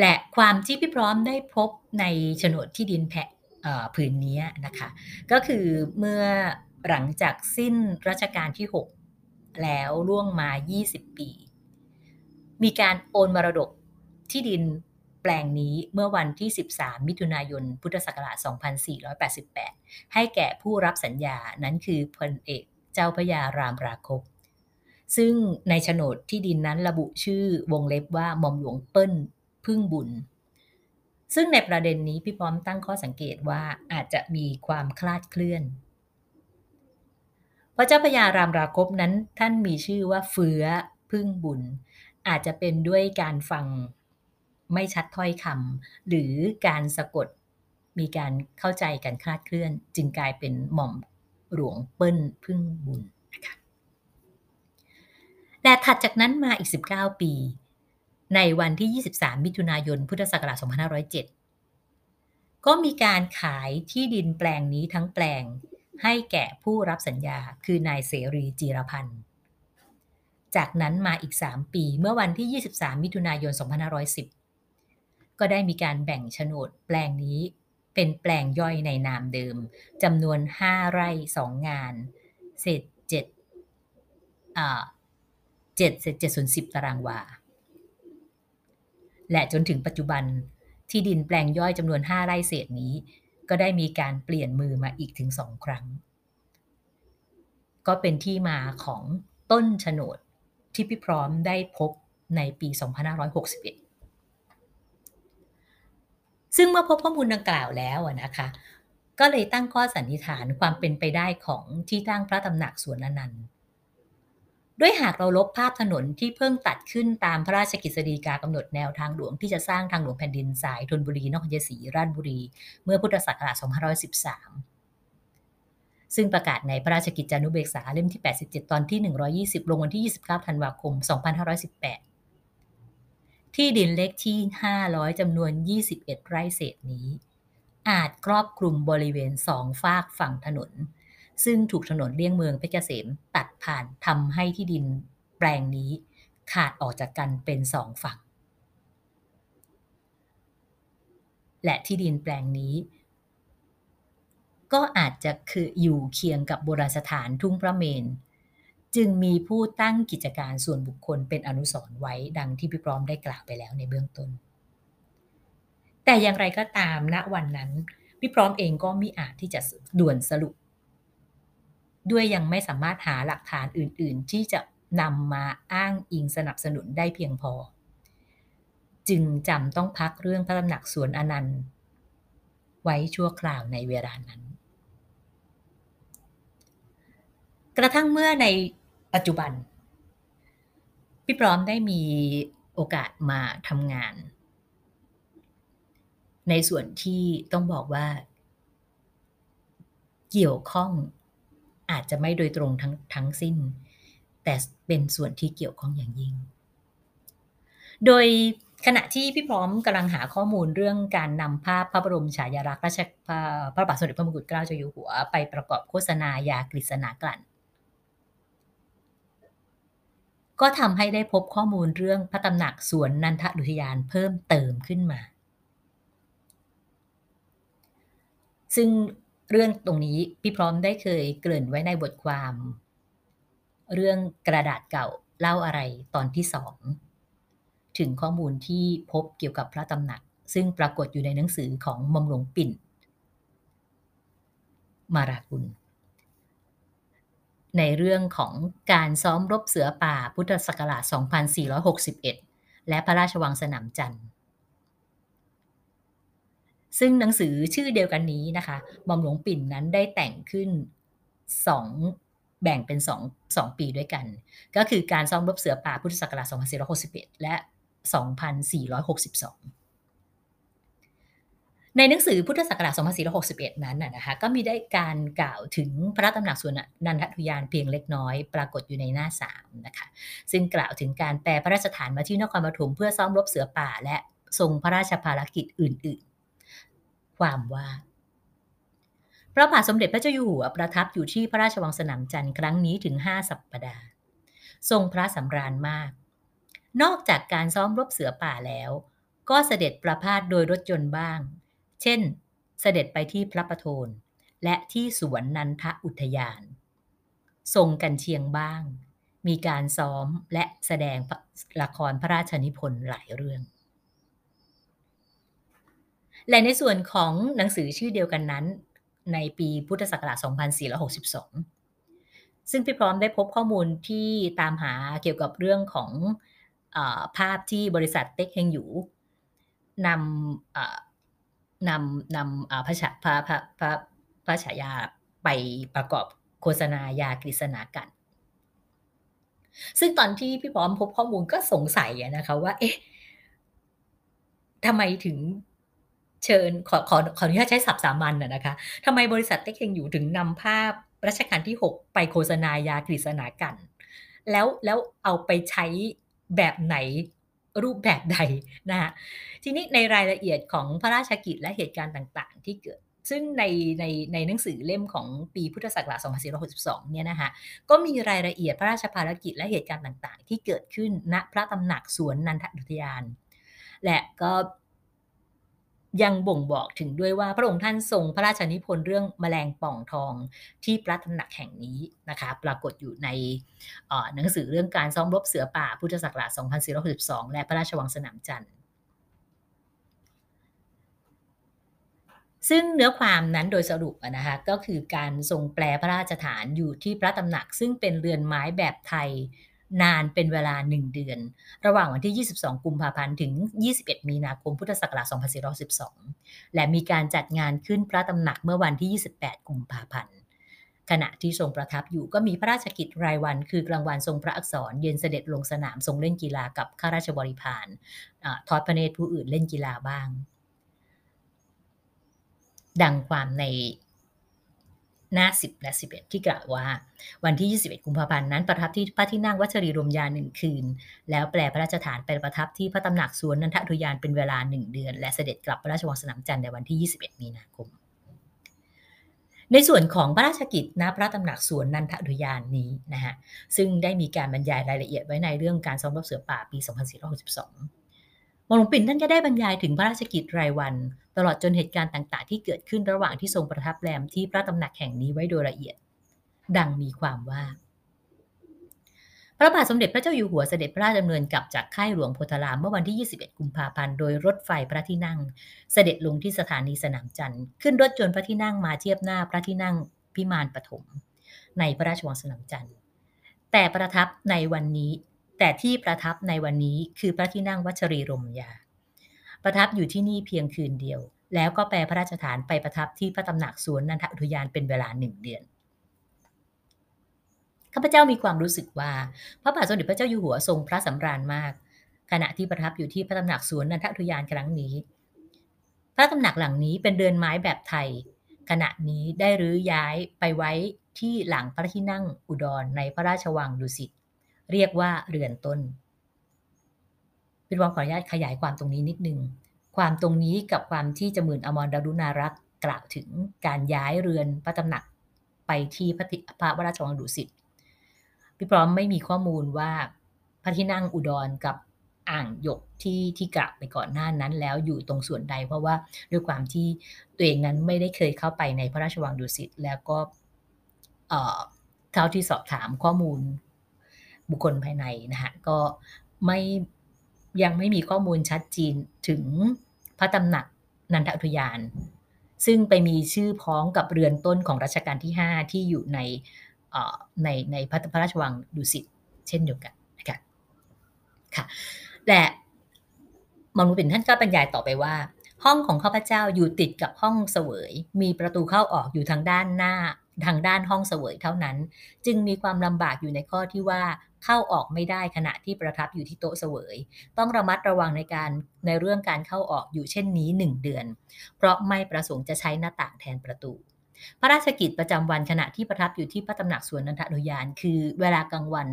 และความที่พี่พร้อมได้พบในโฉนดที่ดินแผะผืนนี้นะคะ ก็คือเมื่อหลังจากสิ้นรัชกาลที่ 6 แล้วล่วงมา 20 ปี มีการโอนมรดก ที่ดินแปลงนี้เมื่อวันที่ 13 มิถุนายน พุทธศักราช 2488 ให้แก่ผู้รับสัญญานั้นคือพลเอกเจ้าพยารามราคบ ซึ่งในโฉนดที่ดินนั้นระบุชื่อวงเล็บว่าหม่อมหลวงเปิ้ลพึ่งบุญ ซึ่งในประเด็นนี้พี่ป้อมตั้งข้อสังเกตว่าอาจจะมีความคลาดเคลื่อนพระเจ้าพญารามราคบนั้นท่านมีชื่อว่าเฟื้อพึ่งบุญ อาจจะเป็นด้วยการฟัง ไม่ชัดถ้อยคำหรือการสะกดมีการเข้าใจกันคลาดเคลื่อน จึงกลายเป็นหม่อมหลวงเปิ้ลพึ่งบุญนะคะและถัดจากนั้นมาอีก 19 ปี ในวันที่ 23 มิถุนายน พุทธศักราช 2507 ก็มีการขายที่ดินแปลงนี้ทั้งแปลงให้แก่ผู้รับสัญญาคือนายเสรีจีรพันธ์ จากนั้นมาอีก 3 ปีเมื่อวันที่ 23 มิถุนายน 2510 ก็ได้มีการแบ่งโฉนดแปลงนี้เป็นแปลงย่อยในนามเดิมจำนวน 5 ไร่ 2 งาน เศษ7อ่า7เศษ7ส่วน10 ตารางวา และจนถึงปัจจุบันที่ดินแปลงย่อยจำนวน 5 ไร่เศษนี้ ก็ได้มีการเปลี่ยนมือมาอีกถึงสองครั้ง ก็เป็นที่มาของต้นโฉนดที่พี่พร้อมได้พบในปี 2561 ซึ่งเมื่อพบข้อมูลดังกล่าวแล้วนะคะ ก็เลยตั้งข้อสันนิษฐานความเป็นไปได้ของที่ตั้งพระตำหนักสวนอนันต์ด้วยหากเราลบภาพถนนที่เพิ่งตัดขึ้นตามพระราชกิจสฎีกากำหนดแนวทางหลวงที่จะสร้างทางหลวงแผ่นดินสายธนบุรีนครชัยศรีราชบุรี เมื่อพุทธศักราช 2513 ซึ่งประกาศในพระราชกิจจานุเบกษาเล่มที่ 87 ตอนที่ 120 ลงวันที่ 29 ธันวาคม 2518 ที่ดินเล็กที่ 500จำนวน 21 ไร่เศษนี้ อาจครอบคลุมบริเวณสองฝากฝั่งถนน ซึ่งถูกถนนเลี่ยงเมืองเพชรเกษมตัดผ่านทำให้ที่ดินแปลงนี้ขาดออกจากกันเป็นสองฝั่ง และที่ดินแปลงนี้ ก็อาจจะคืออยู่เคียงกับโบราณสถานทุ่งพระเมน จึงมีผู้ตั้งกิจการส่วนบุคคลเป็นอนุสรณ์ไว้ดังที่พี่พร้อมได้กล่าวไปแล้วในเบื้องต้น แต่อย่างไรก็ตามณวันนั้น พี่พร้อมเองก็มิอาจที่จะด่วนสรุป ด้วยยังไม่สามารถหาหลักฐานอื่น ๆ ที่จะนำมาอ้างอิงสนับสนุนได้เพียงพอ จึงจำต้องพักเรื่องพระตำหนักสวนอนันต์ ไว้ชั่วคราวในเวลานั้นกระทั่งเมื่อใน ปัจจุบัน พี่พร้อมได้มีโอกาสมาทำงาน ในส่วนที่ต้องบอกว่า เกี่ยวข้องอาจจะไม่โดยตรงทั้งทั้งสิ้น แต่เป็นส่วนที่เกี่ยวข้องอย่างยิ่ง โดยขณะที่พี่พร้อมกำลังหาข้อมูลเรื่องการนำภาพพระบรมฉายาลักษณ์ราชพระบาทสมเด็จพระมงกุฎเกล้าเจ้าอยู่หัว ไปประกอบโฆษณายากฤษณากลั่น ก็ทำให้ได้พบข้อมูลเรื่องพระตำหนักสวนนันทดุทยานเพิ่มเติมขึ้นมา ซึ่งเรื่องตรงนี้พี่พร้อมได้เคยเกริ่นไว้ในบทความ เรื่องกระดาษเก่าเล่าอะไรตอนที่สองถึงข้อมูลที่พบเกี่ยวกับพระตำหนัก ซึ่งปรากฏอยู่ในหนังสือของมอมหลวงปิ่น มารากุล ในเรื่องของการซ้อมรบเสือป่าพุทธศักราช 2461 และพระราชวังสนามจันทร์ ซึ่งหนังสือชื่อเดียวกันนี้นะคะบอมหลวงปิ่นนั้นได้แต่งขึ้นสองแบ่งเป็นสองสองปีด้วยกัน ก็คือการซ้อมรบเสือป่าพุทธศักราช 2461 และ 2462 ในหนังสือพุทธศักราช2461 นั้นนะคะก็มีได้การกล่าวถึงพระตำหนักส่วนนันททุยานเพียงเล็กน้อย ปรากฏอยู่ในหน้า3นะคะซึ่งกล่าวถึงการแปลพระราชฐานมาที่นครปฐมเพื่อซ้อมรบเสือป่า และทรงพระราชภารกิจอื่น ๆ ความว่าพระบาทสมเด็จพระเจ้าอยู่หัวประทับอยู่ที่พระราชวังสนามจันทร์ครั้งนี้ถึงห้าสัปปดาห์ ทรงพระสำราญมาก นอกจากการซ้อมรบเสือป่าแล้ว ก็เสด็จประพาสโดยรถยนต์บ้าง เช่น เสด็จไปที่พระประโทนและที่สวนนันทอุทยาน ทรงกันเชียงบ้าง มีการซ้อมและแสดงละครพระราชนิพนธ์หลายเรื่อง และในส่วนของหนังสือชื่อเดียวกันนั้น ในปีพุทธศักราช 2462 ซึ่งพี่พร้อมได้พบข้อมูลที่ตามหาเกี่ยวกับเรื่องของอภาพที่บริษัทเต็กเฮงอยู่นำ นำนำพระพระพระพระพระฉายาไปประกอบโฆษณายากฤษณากัน ซึ่งตอนที่พี่พร้อมพบข้อมูลก็สงสัยนะคะว่า เอ๊ะทำไมถึงเชิญขอขอขออนุญาตใช้ศัพท์สามัญนะคะทำไมบริษัทเต็กเฮงอยู่ถึงนำภาพรัชกาลที่ 6 ไปโฆษณายากฤษณากัน แล้วแล้วเอาไปใช้แบบไหน รูปแบบใดนะคะทีนี้ในรายละเอียดของพระราชกิจและเหตุการณ์ต่าง ๆ ที่เกิด ซึ่งในในในหนังสือเล่มของปีพุทธศักราช 2462 เนี่ยนะคะก็มีรายละเอียดพระราชภารกิจและเหตุการณ์ต่าง ๆ ที่เกิดขึ้นณพระตำหนักสวนนันทอุทยาน และก็ ยังบ่งบอกถึงด้วยว่าพระองค์ท่านทรงพระราชนิพนธ์เรื่องแมลงป่องทองที่พระตำหนักแห่งนี้นะคะปรากฏอยู่ในหนังสือเรื่องการซ้อมรบเสือป่าพุทธศักราช 2462 และพระราชวังสนามจันทร์ซึ่งเนื้อความนั้นโดยสรุปนะคะก็คือการทรงแปลพระราชฐานอยู่ที่พระตำหนักซึ่งเป็นเรือนไม้แบบไทย นานเป็นเวลา 1 เดือน ระหว่างวันที่ 22 กุมภาพันธ์ถึง 21 มีนาคมพุทธศักราช2412 และมีการจัดงานขึ้นพระตำหนักเมื่อวันที่ 28 กุมภาพันธ์ขณะที่ทรงประทับอยู่ก็มีพระราชกิจรายวัน คือกลางวันทรงพระอักษร เย็นเสด็จลงสนามทรงเล่นกีฬากับข้าราชบริพารทอดพระเนตรผู้อื่นเล่นกีฬาบ้าง ดังความใน หน้า 10 และ 11 ที่กล่าวว่า วันที่ 21 กุมภาพันธ์นั้นประทับที่พระที่นั่งวัชรีรมยาหนึ่งคืน แล้วแปลพระราชฐานไปประทับที่พระตำหนักสวนนันทอุทยานเป็นเวลา1เดือน และเสด็จกลับพระราชวังสนามจันทร์ในวันที่ 21 มีนาคม ในส่วนของพระราชกิจณพระตำหนักสวนนันทอุทยานนี้นะฮะซึ่งได้มีการบรรยายรายละเอียดไว้ในเรื่องการซ้อมรบเสือป่าปี 2462 หมอหลวงปิ่นท่านก็ได้บรรยายถึงพระราชกิจรายวัน ตลอดจนเหตุการณ์ต่างๆ ที่เกิดขึ้นระหว่างที่ทรงประทับแรมที่พระตำหนักแห่งนี้ไว้โดยละเอียด ดังมีความว่า พระบาทสมเด็จพระเจ้าอยู่หัวเสด็จพระราชดำเนินกลับจากค่ายหลวงโพธารามเมื่อวันที่ 21 กุมภาพันธ์โดยรถไฟพระที่นั่ง เสด็จลงที่สถานีสนามจันทร์ขึ้นรถจนพระที่นั่งมาเทียบหน้าพระที่นั่งพิมานปฐมในพระราชวังสนามจันทร์แต่ประทับในวันนี้ แต่ที่ประทับในวันนี้คือพระที่นั่งวัชรีรมยา ประทับอยู่ที่นี่เพียงคืนเดียว แล้วก็แปลพระราชฐานไปประทับที่พระตำหนักสวนนันทอุทยานเป็นเวลาหนึ่งเดือนข้าพเจ้ามีความรู้สึกว่า พระบาทสมเด็จพระเจ้าอยู่หัวทรงพระสำราญมาก ขณะที่ประทับอยู่ที่พระตำหนักสวนนันทอุทยานครั้งนี้ พระตำหนักหลังนี้เป็นเรือนไม้แบบไทย ขณะนี้ได้รื้อย้ายไปไว้ที่หลังพระที่นั่งอุดรในพระราชวังดุสิต เรียกว่าเรือนต้นพี่รองขออนุญาตขยายความตรงนี้นิดนึง ความตรงนี้กับความที่จมื่นอมรดารุณารักษ์กล่าวถึงการย้ายเรือนพระตำหนักไปที่พระพระวราชวังดุสิตพี่พร้อมไม่มีข้อมูลว่าพระที่นั่งอุดรกับอ่างหยกที่ที่กล่าวไปก่อนหน้านั้นแล้วอยู่ตรงส่วนใด เพราะว่าด้วยความที่ตัวเองนั้นไม่ได้เคยเข้าไปในพระราชวังดุสิตแล้วก็เท่าที่สอบถามข้อมูล บุคคลภายในนะฮะก็ไม่ยังไม่มีข้อมูลชัดเจนถึงพระตำหนักนันทอุทยาน ซึ่งไปมีชื่อพ้องกับเรือนต้นของรัชกาลที่ 5 ที่อยู่ในในในพระพระราชวังดุสิตเช่นเดียวกันนะคะค่ะและมนุปินท่านก็บรรยายต่อไปว่า ห้องของข้าพเจ้าอยู่ติดกับห้องเสวย มีประตูเข้าออกอยู่ทางด้านหน้า ทางด้านห้องเสวยเท่านั้น จึงมีความลำบากอยู่ในข้อที่ว่าเข้าออกไม่ได้ขณะที่ประทับอยู่ที่โต๊ะเสวย ต้องระมัดระวังในการในเรื่องการเข้าออกอยู่เช่นนี้ 1 เดือน เพราะไม่ประสงค์จะใช้หน้าต่างแทนประตู พระราชกิจประจำวันขณะที่ประทับอยู่ที่พระตำหนักสวนนันทนุยาน คือเวลากลางวัน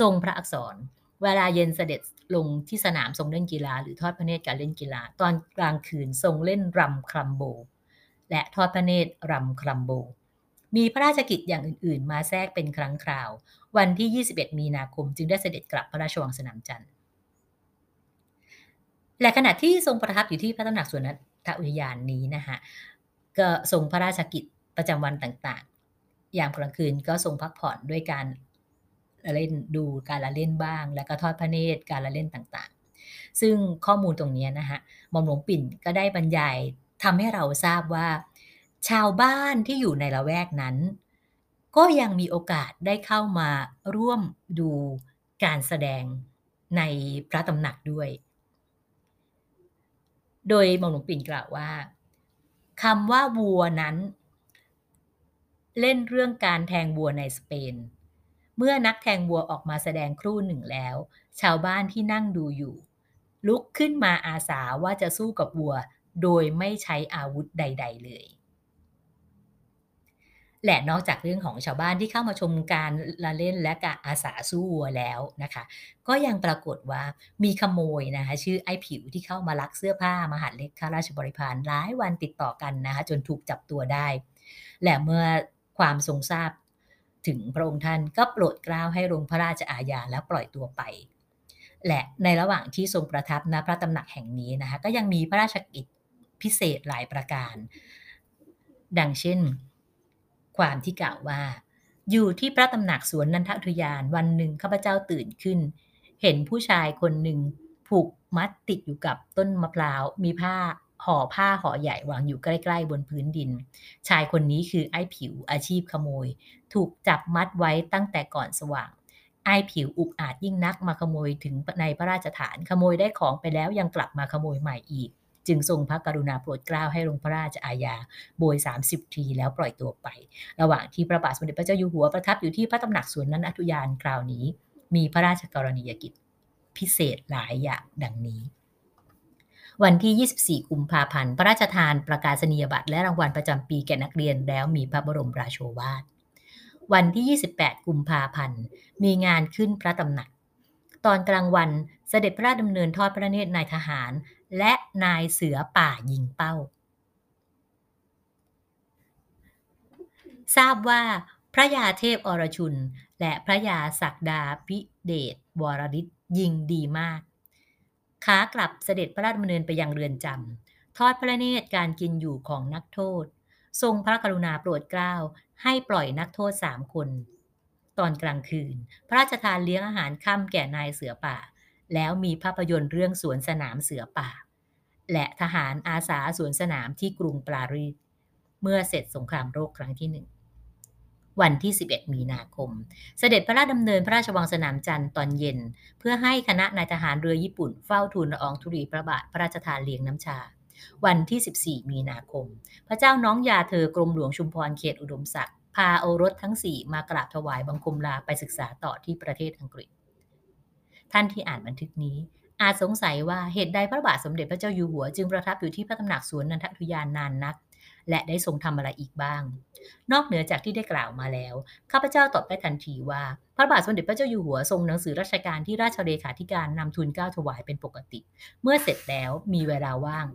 ทรงพระอักษร เวลาเย็นเสด็จลงที่สนามทรงเล่นกีฬา หรือทอดพระเนตรการเล่นกีฬา ตอนกลางคืนทรงเล่นรำคลัมโบ และทอดพระเนตรรำคลัมโบ มีพระราชกิจอย่างอื่น ๆ มาแทรกเป็นครั้งคราว วันที่ 21 มีนาคมจึงได้เสด็จกลับพระราชวังสนามจันทร์และขณะที่ทรงประทับอยู่ที่พระตำหนักสวนทอุทยานนี้นะคะก็ทรงพระราชกิจประจำวันต่างๆยามกลางคืนก็ทรงพักผ่อนด้วยการเล่นดูการละเล่นบ้าง แล้วก็ทอดพระเนตรการละเล่นต่างๆ ซึ่งข้อมูลตรงนี้นะคะหม่อมหลวงปิ่นก็ได้บรรยายทำให้เราทราบว่า ชาวบ้านที่อยู่ในละแวกนั้น ก็ยังมีโอกาสได้เข้ามาร่วมดูการแสดงในพระตำหนักด้วย โดยมอมหลวงปิ่นกล่าวว่าคำว่าวัวนั้น เล่นเรื่องการแทงวัวในสเปน เมื่อนักแทงวัวออกมาแสดงครู่หนึ่งแล้ว ชาวบ้านที่นั่งดูอยู่ ลุกขึ้นมาอาสาว่าจะสู้กับวัวโดยไม่ใช้อาวุธใด ๆ เลย และนอกจากเรื่องของชาวบ้านที่เข้ามาชมการละเล่นและการอาสาสู้วัวแล้วนะคะ ก็ยังปรากฏว่ามีขโมยนะคะชื่อไอ้ผิวที่เข้ามาลักเสื้อผ้ามหาเล็กข้าราชบริพารหลายวันติดต่อกันนะคะจนถูกจับตัวได้ และเมื่อความทรงทราบถึงพระองค์ท่านก็โปรดเกล้าให้ลงพระราชอาญาและปล่อยตัวไป และในระหว่างที่ทรงประทับณพระตำหนักแห่งนี้นะคะก็ยังมีพระราชกิจพิเศษหลายประการ ดังเช่น ความที่กล่าวว่า อยู่ที่พระตำหนักสวนนันทอุทยานวันหนึ่งข้าพเจ้าตื่นขึ้น เห็นผู้ชายคนหนึ่งผูกมัดติดอยู่กับต้นมะพร้าวมีผ้าห่อผ้าห่อใหญ่วางอยู่ใกล้ๆบนพื้นดิน ชายคนนี้คือไอ้ผิวอาชีพขโมย ถูกจับมัดไว้ตั้งแต่ก่อนสว่าง ไอ้ผิวอุกอาจยิ่งนักมาขโมยถึงในพระราชฐานขโมยได้ของไปแล้วยังกลับมาขโมยใหม่อีก จึงทรงพระกรุณาโปรดเกล้าให้ลงพระราชอาญาโบย 30 ทีแล้วปล่อยตัวไป ระหว่างที่พระบาทสมเด็จพระเจ้าอยู่หัวประทับอยู่ที่พระตำหนักสวนนั้นอัทุยานคราวนี้ มีพระราชกรณียกิจพิเศษหลายอย่างดังนี้วันที่ 24 กุมภาพันธ์ พระราชทานประกาศนียบัตรและรางวัลประจำปีแก่นักเรียนแล้วมีพระบรมราโชวาท วันที่ 28 กุมภาพันธ์ มีงานขึ้นพระตำหนัก ตอนกลางวันเสด็จพระราชดำเนินทอดพระเนตรนายทหาร และนายเสือป่ายิงเป้า ทราบว่าพระยาเทพอรชุน และพระยาศักดาพิเดชวรริศยิงดีมากขากลับเสด็จพระราชดำเนินไปยังเรือนจำทอดพระเนตรการกินอยู่ของนักโทษ ทรงพระกรุณาโปรดเกล้าให้ปล่อยนักโทษสามคน ตอนกลางคืน พระราชทานเลี้ยงอาหารค่ำแก่นายเสือป่า แล้วมีภาพยนตร์เรื่องสวนสนามเสือป่า และทหารอาสาสวนสนามที่กรุงปารีสเมื่อเสร็จสงครามโลกครั้งที่หนึ่งวันที่ 11 มีนาคม เสด็จพระราชดำเนินพระราชวังสนามจันทร์ตอนเย็น เพื่อให้คณะนายทหารเรือญี่ปุ่นเฝ้าทูลละอองธุลีพระบาทพระราชทานเลี้ยงน้ำชา วันที่ 14 มีนาคม พระเจ้าน้องยาเธอกรมหลวงชุมพรเขตอุดมศักดิ์ พาโอรสทั้ง4มากราบถวายบังคมลาไปศึกษาต่อที่ประเทศอังกฤษ ท่านที่อ่านบันทึกนี้ อาจสงสัยว่าเหตุใดพระบาทสมเด็จพระเจ้าอยู่หัว จึงประทับอยู่ที่พระตำหนักสวนนันทอุยานนานนัก และได้ทรงทำอะไรอีกบ้าง นอกเหนือจากที่ได้กล่าวมาแล้ว ข้าพเจ้าตอบได้ทันทีว่า พระบาทสมเด็จพระเจ้าอยู่หัวทรงหนังสือราชการที่ราชเลขาธิการนำทุนก้าถวายเป็นปกติ เมื่อเสร็จแล้วมีเวลาว่าง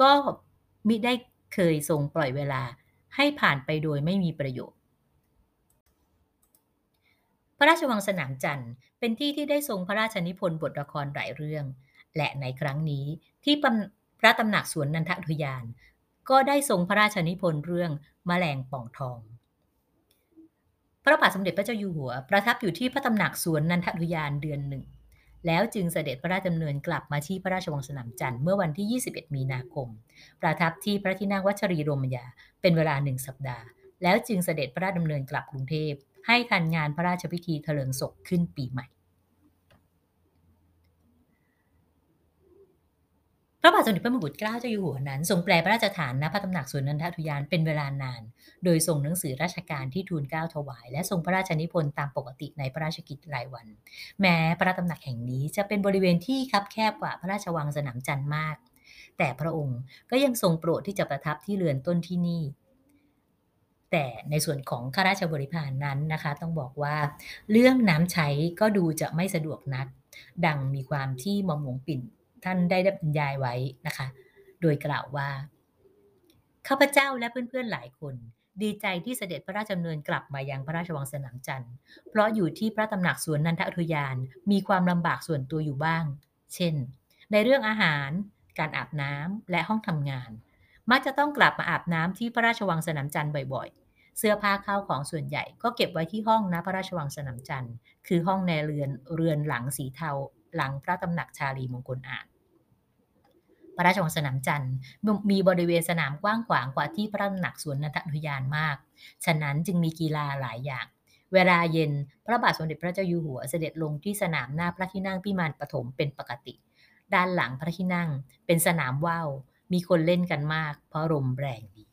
ก็มิได้เคยทรงปล่อยเวลา ให้ผ่านไปโดยไม่มีประโยชน์ พระราชวังสนามจันทร์เป็นที่ที่ได้ทรงพระราชนิพนธ์บทละครหลายเรื่อง และในครั้งนี้ที่พระตำหนักสวนนันทอุทยาน ก็ได้ทรงพระราชนิพนธ์เรื่องมแมลงป่องทองพระบาทสมเด็จพระเจ้าอยู่หัว ประทับอยู่ที่พระตำหนักสวนนันทอุทยานเดือนหนึ่ง แล้วจึงเสด็จพระราชดำเนินกลับมาที่พระราชวังสนามจันทร์เมื่อวันที่ 21 มีนาคม ประทับที่พระที่นั่งวัชรีโรมยา เป็นเวลาหนึ่งสัปดาห์ แล้วจึงเสด็จพระราชดำเนินกลับกรุงเทพ ให้ทันงานพระราชพิธีเถลิงศกขึ้นปีใหม่ พ ระบาทสมเด็จพระมงกุฎเกล้าเจ้าอยู่หัวนั้นทรงแปลพระราชฐานณพระตำหนักสวนนันทอุยานเป็นเวลานาน โดยส่งหนังสือราชการที่ทูลเกล้าถวาย และทรงพระราชนิพนธ์ตามปกติในพระราชกิจรายวัน แม้พระตำหนักแห่งนี้จะเป็นบริเวณที่คับแคบกว่าพระราชวังสนามจันทร์มาก แต่พระองค์ก็ยังทรงโปรดที่จะประทับที่เรือนต้นที่นี่แต่ในส่วนของข้าราชบริพารนั้นนะคะ ต้องบอกว่าเรื่องน้ำใช้ก็ดูจะไม่สะดวกนัก ดังมีความที่มอมหลวงปิ่น ท่านได้ได้บรรยายไว้นะคะ โดยกล่าวว่า ข้าพเจ้าและเพื่อนๆหลายคนดีใจที่เสด็จพระราชดำเนินกลับมายังพระราชวังสนามจันทร์ เพราะอยู่ที่พระตำหนักสวนนันทอุทยานมีความลำบากส่วนตัวอยู่บ้าง เช่น ในเรื่องอาหาร การอาบน้ำและห้องทำงาน มักจะต้องกลับมาอาบน้ำที่พระราชวังสนามจันทร์บ่อยๆ เสื้อผ้าข้าวของส่วนใหญ่ก็เก็บไว้ที่ห้องณพระราชวังสนามจันทร์ คือห้องในเรือนเรือนหลังสีเทาหลังพระตำหนักชาลีมงคลอาจ พระราชวังสนามจันทร์มีบริเวณสนามกว้างขวางกว่าที่พระหนักสวนนันทอุทยานมาก ฉะนั้นจึงมีกีฬาหลายอย่าง เวลาเย็นพระบาทสมเด็จพระเจ้าอยู่หัวเสด็จลงที่สนามหน้าพระที่นั่งพิมานปฐมเป็นปกติ ด้านหลังพระที่นั่งเป็นสนามว่าวมีคนเล่นกันมาก เพราะลมแรงดี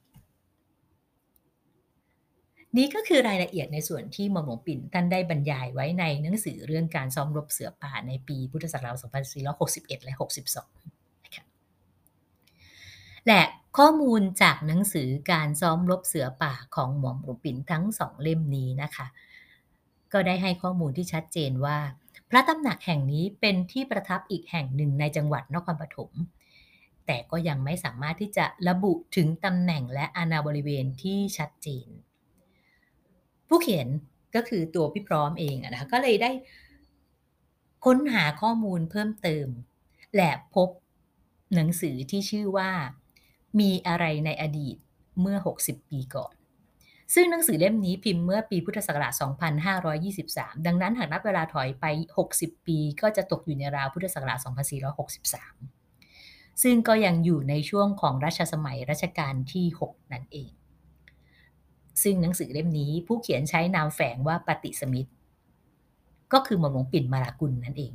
นี่ก็คือรายละเอียดในส่วนที่หม่อมหลวงปิ่นท่านได้บรรยายไว้ในหนังสือเรื่องการซ้อมรบเสือป่าในปีพุทธศักราช 2461 และ 62 และข้อมูลจากหนังสือการซ้อมรบเสือป่าของหม่อมหลวงปิ่นทั้งสองเล่มนี้นะคะ ก็ได้ให้ข้อมูลที่ชัดเจนว่า พระตำหนักแห่งนี้เป็นที่ประทับอีกแห่งหนึ่งในจังหวัดนครปฐมแต่ก็ยังไม่สามารถที่จะระบุถึงตำแหน่งและอาณาบริเวณที่ชัดเจน ผู้เขียนก็คือตัวพี่พร้อมเองนะคะก็เลยได้ค้นหาข้อมูลเพิ่มเติม และพบหนังสือที่ชื่อว่า มีอะไรในอดีตเมื่อ 60 ปีก่อน ซึ่งหนังสือเล่มนี้พิมพ์เมื่อปีพุทธศักราช 2523 ดังนั้นหากนับเวลาถอยไป 60 ปีก็จะตกอยู่ในราวพุทธศักราช 2463 ซึ่งก็ยังอยู่ในช่วงของรัชสมัยรัชกาลที่ 6 นั่นเอง ซึ่งหนังสือเล่มนี้ผู้เขียนใช้นามแฝงว่าปฏิสมิตรก็คือหม่อมหลวงปิ่นมารากุลนั่นเอง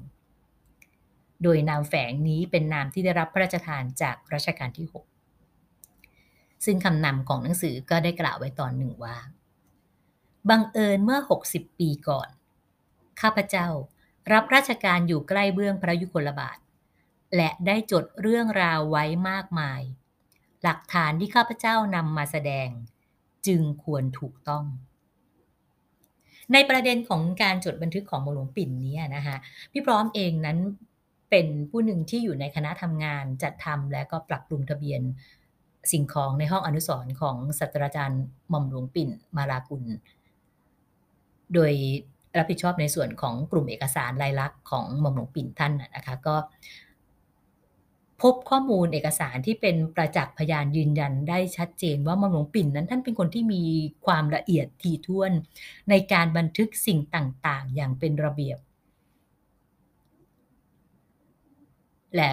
โดยนามแฝงนี้เป็นนามที่ได้รับพระราชทานจากรัชกาลที่ 6 ซึ่งคำนำของหนังสือก็ได้กล่าวไว้ตอนหนึ่งว่า บังเอิญเมื่อ 60 ปีก่อน ข้าพเจ้ารับราชการอยู่ใกล้เบื้องพระยุคลบาท และได้จดเรื่องราวไว้มากมาย หลักฐานที่ข้าพเจ้านำมาแสดง จึงควรถูกต้อง ในประเด็นของการจดบันทึกของหลวงปิ่นนี้นะคะพี่พร้อมเองนั้นเป็นผู้หนึ่งที่อยู่ในคณะทำงานจัดทำและก็ปรับปรุงทะเบียน สิ่งของในห้องอนุสรณ์ของศาสตราจารย์หม่อมหลวงปิ่นมาลากุล โดยรับผิดชอบในส่วนของกลุ่มเอกสารลายลักษณ์ของหม่อมหลวงปิ่นท่านนะคะก็ พบข้อมูลเอกสารที่เป็นประจักษ์พยานยืนยันได้ชัดเจนว่าหม่อมหลวงปิ่นนั้นท่านเป็นคนที่มีความละเอียดถี่ถ้วน ในการบันทึกสิ่งต่าง ๆ อย่างเป็นระเบียบ และ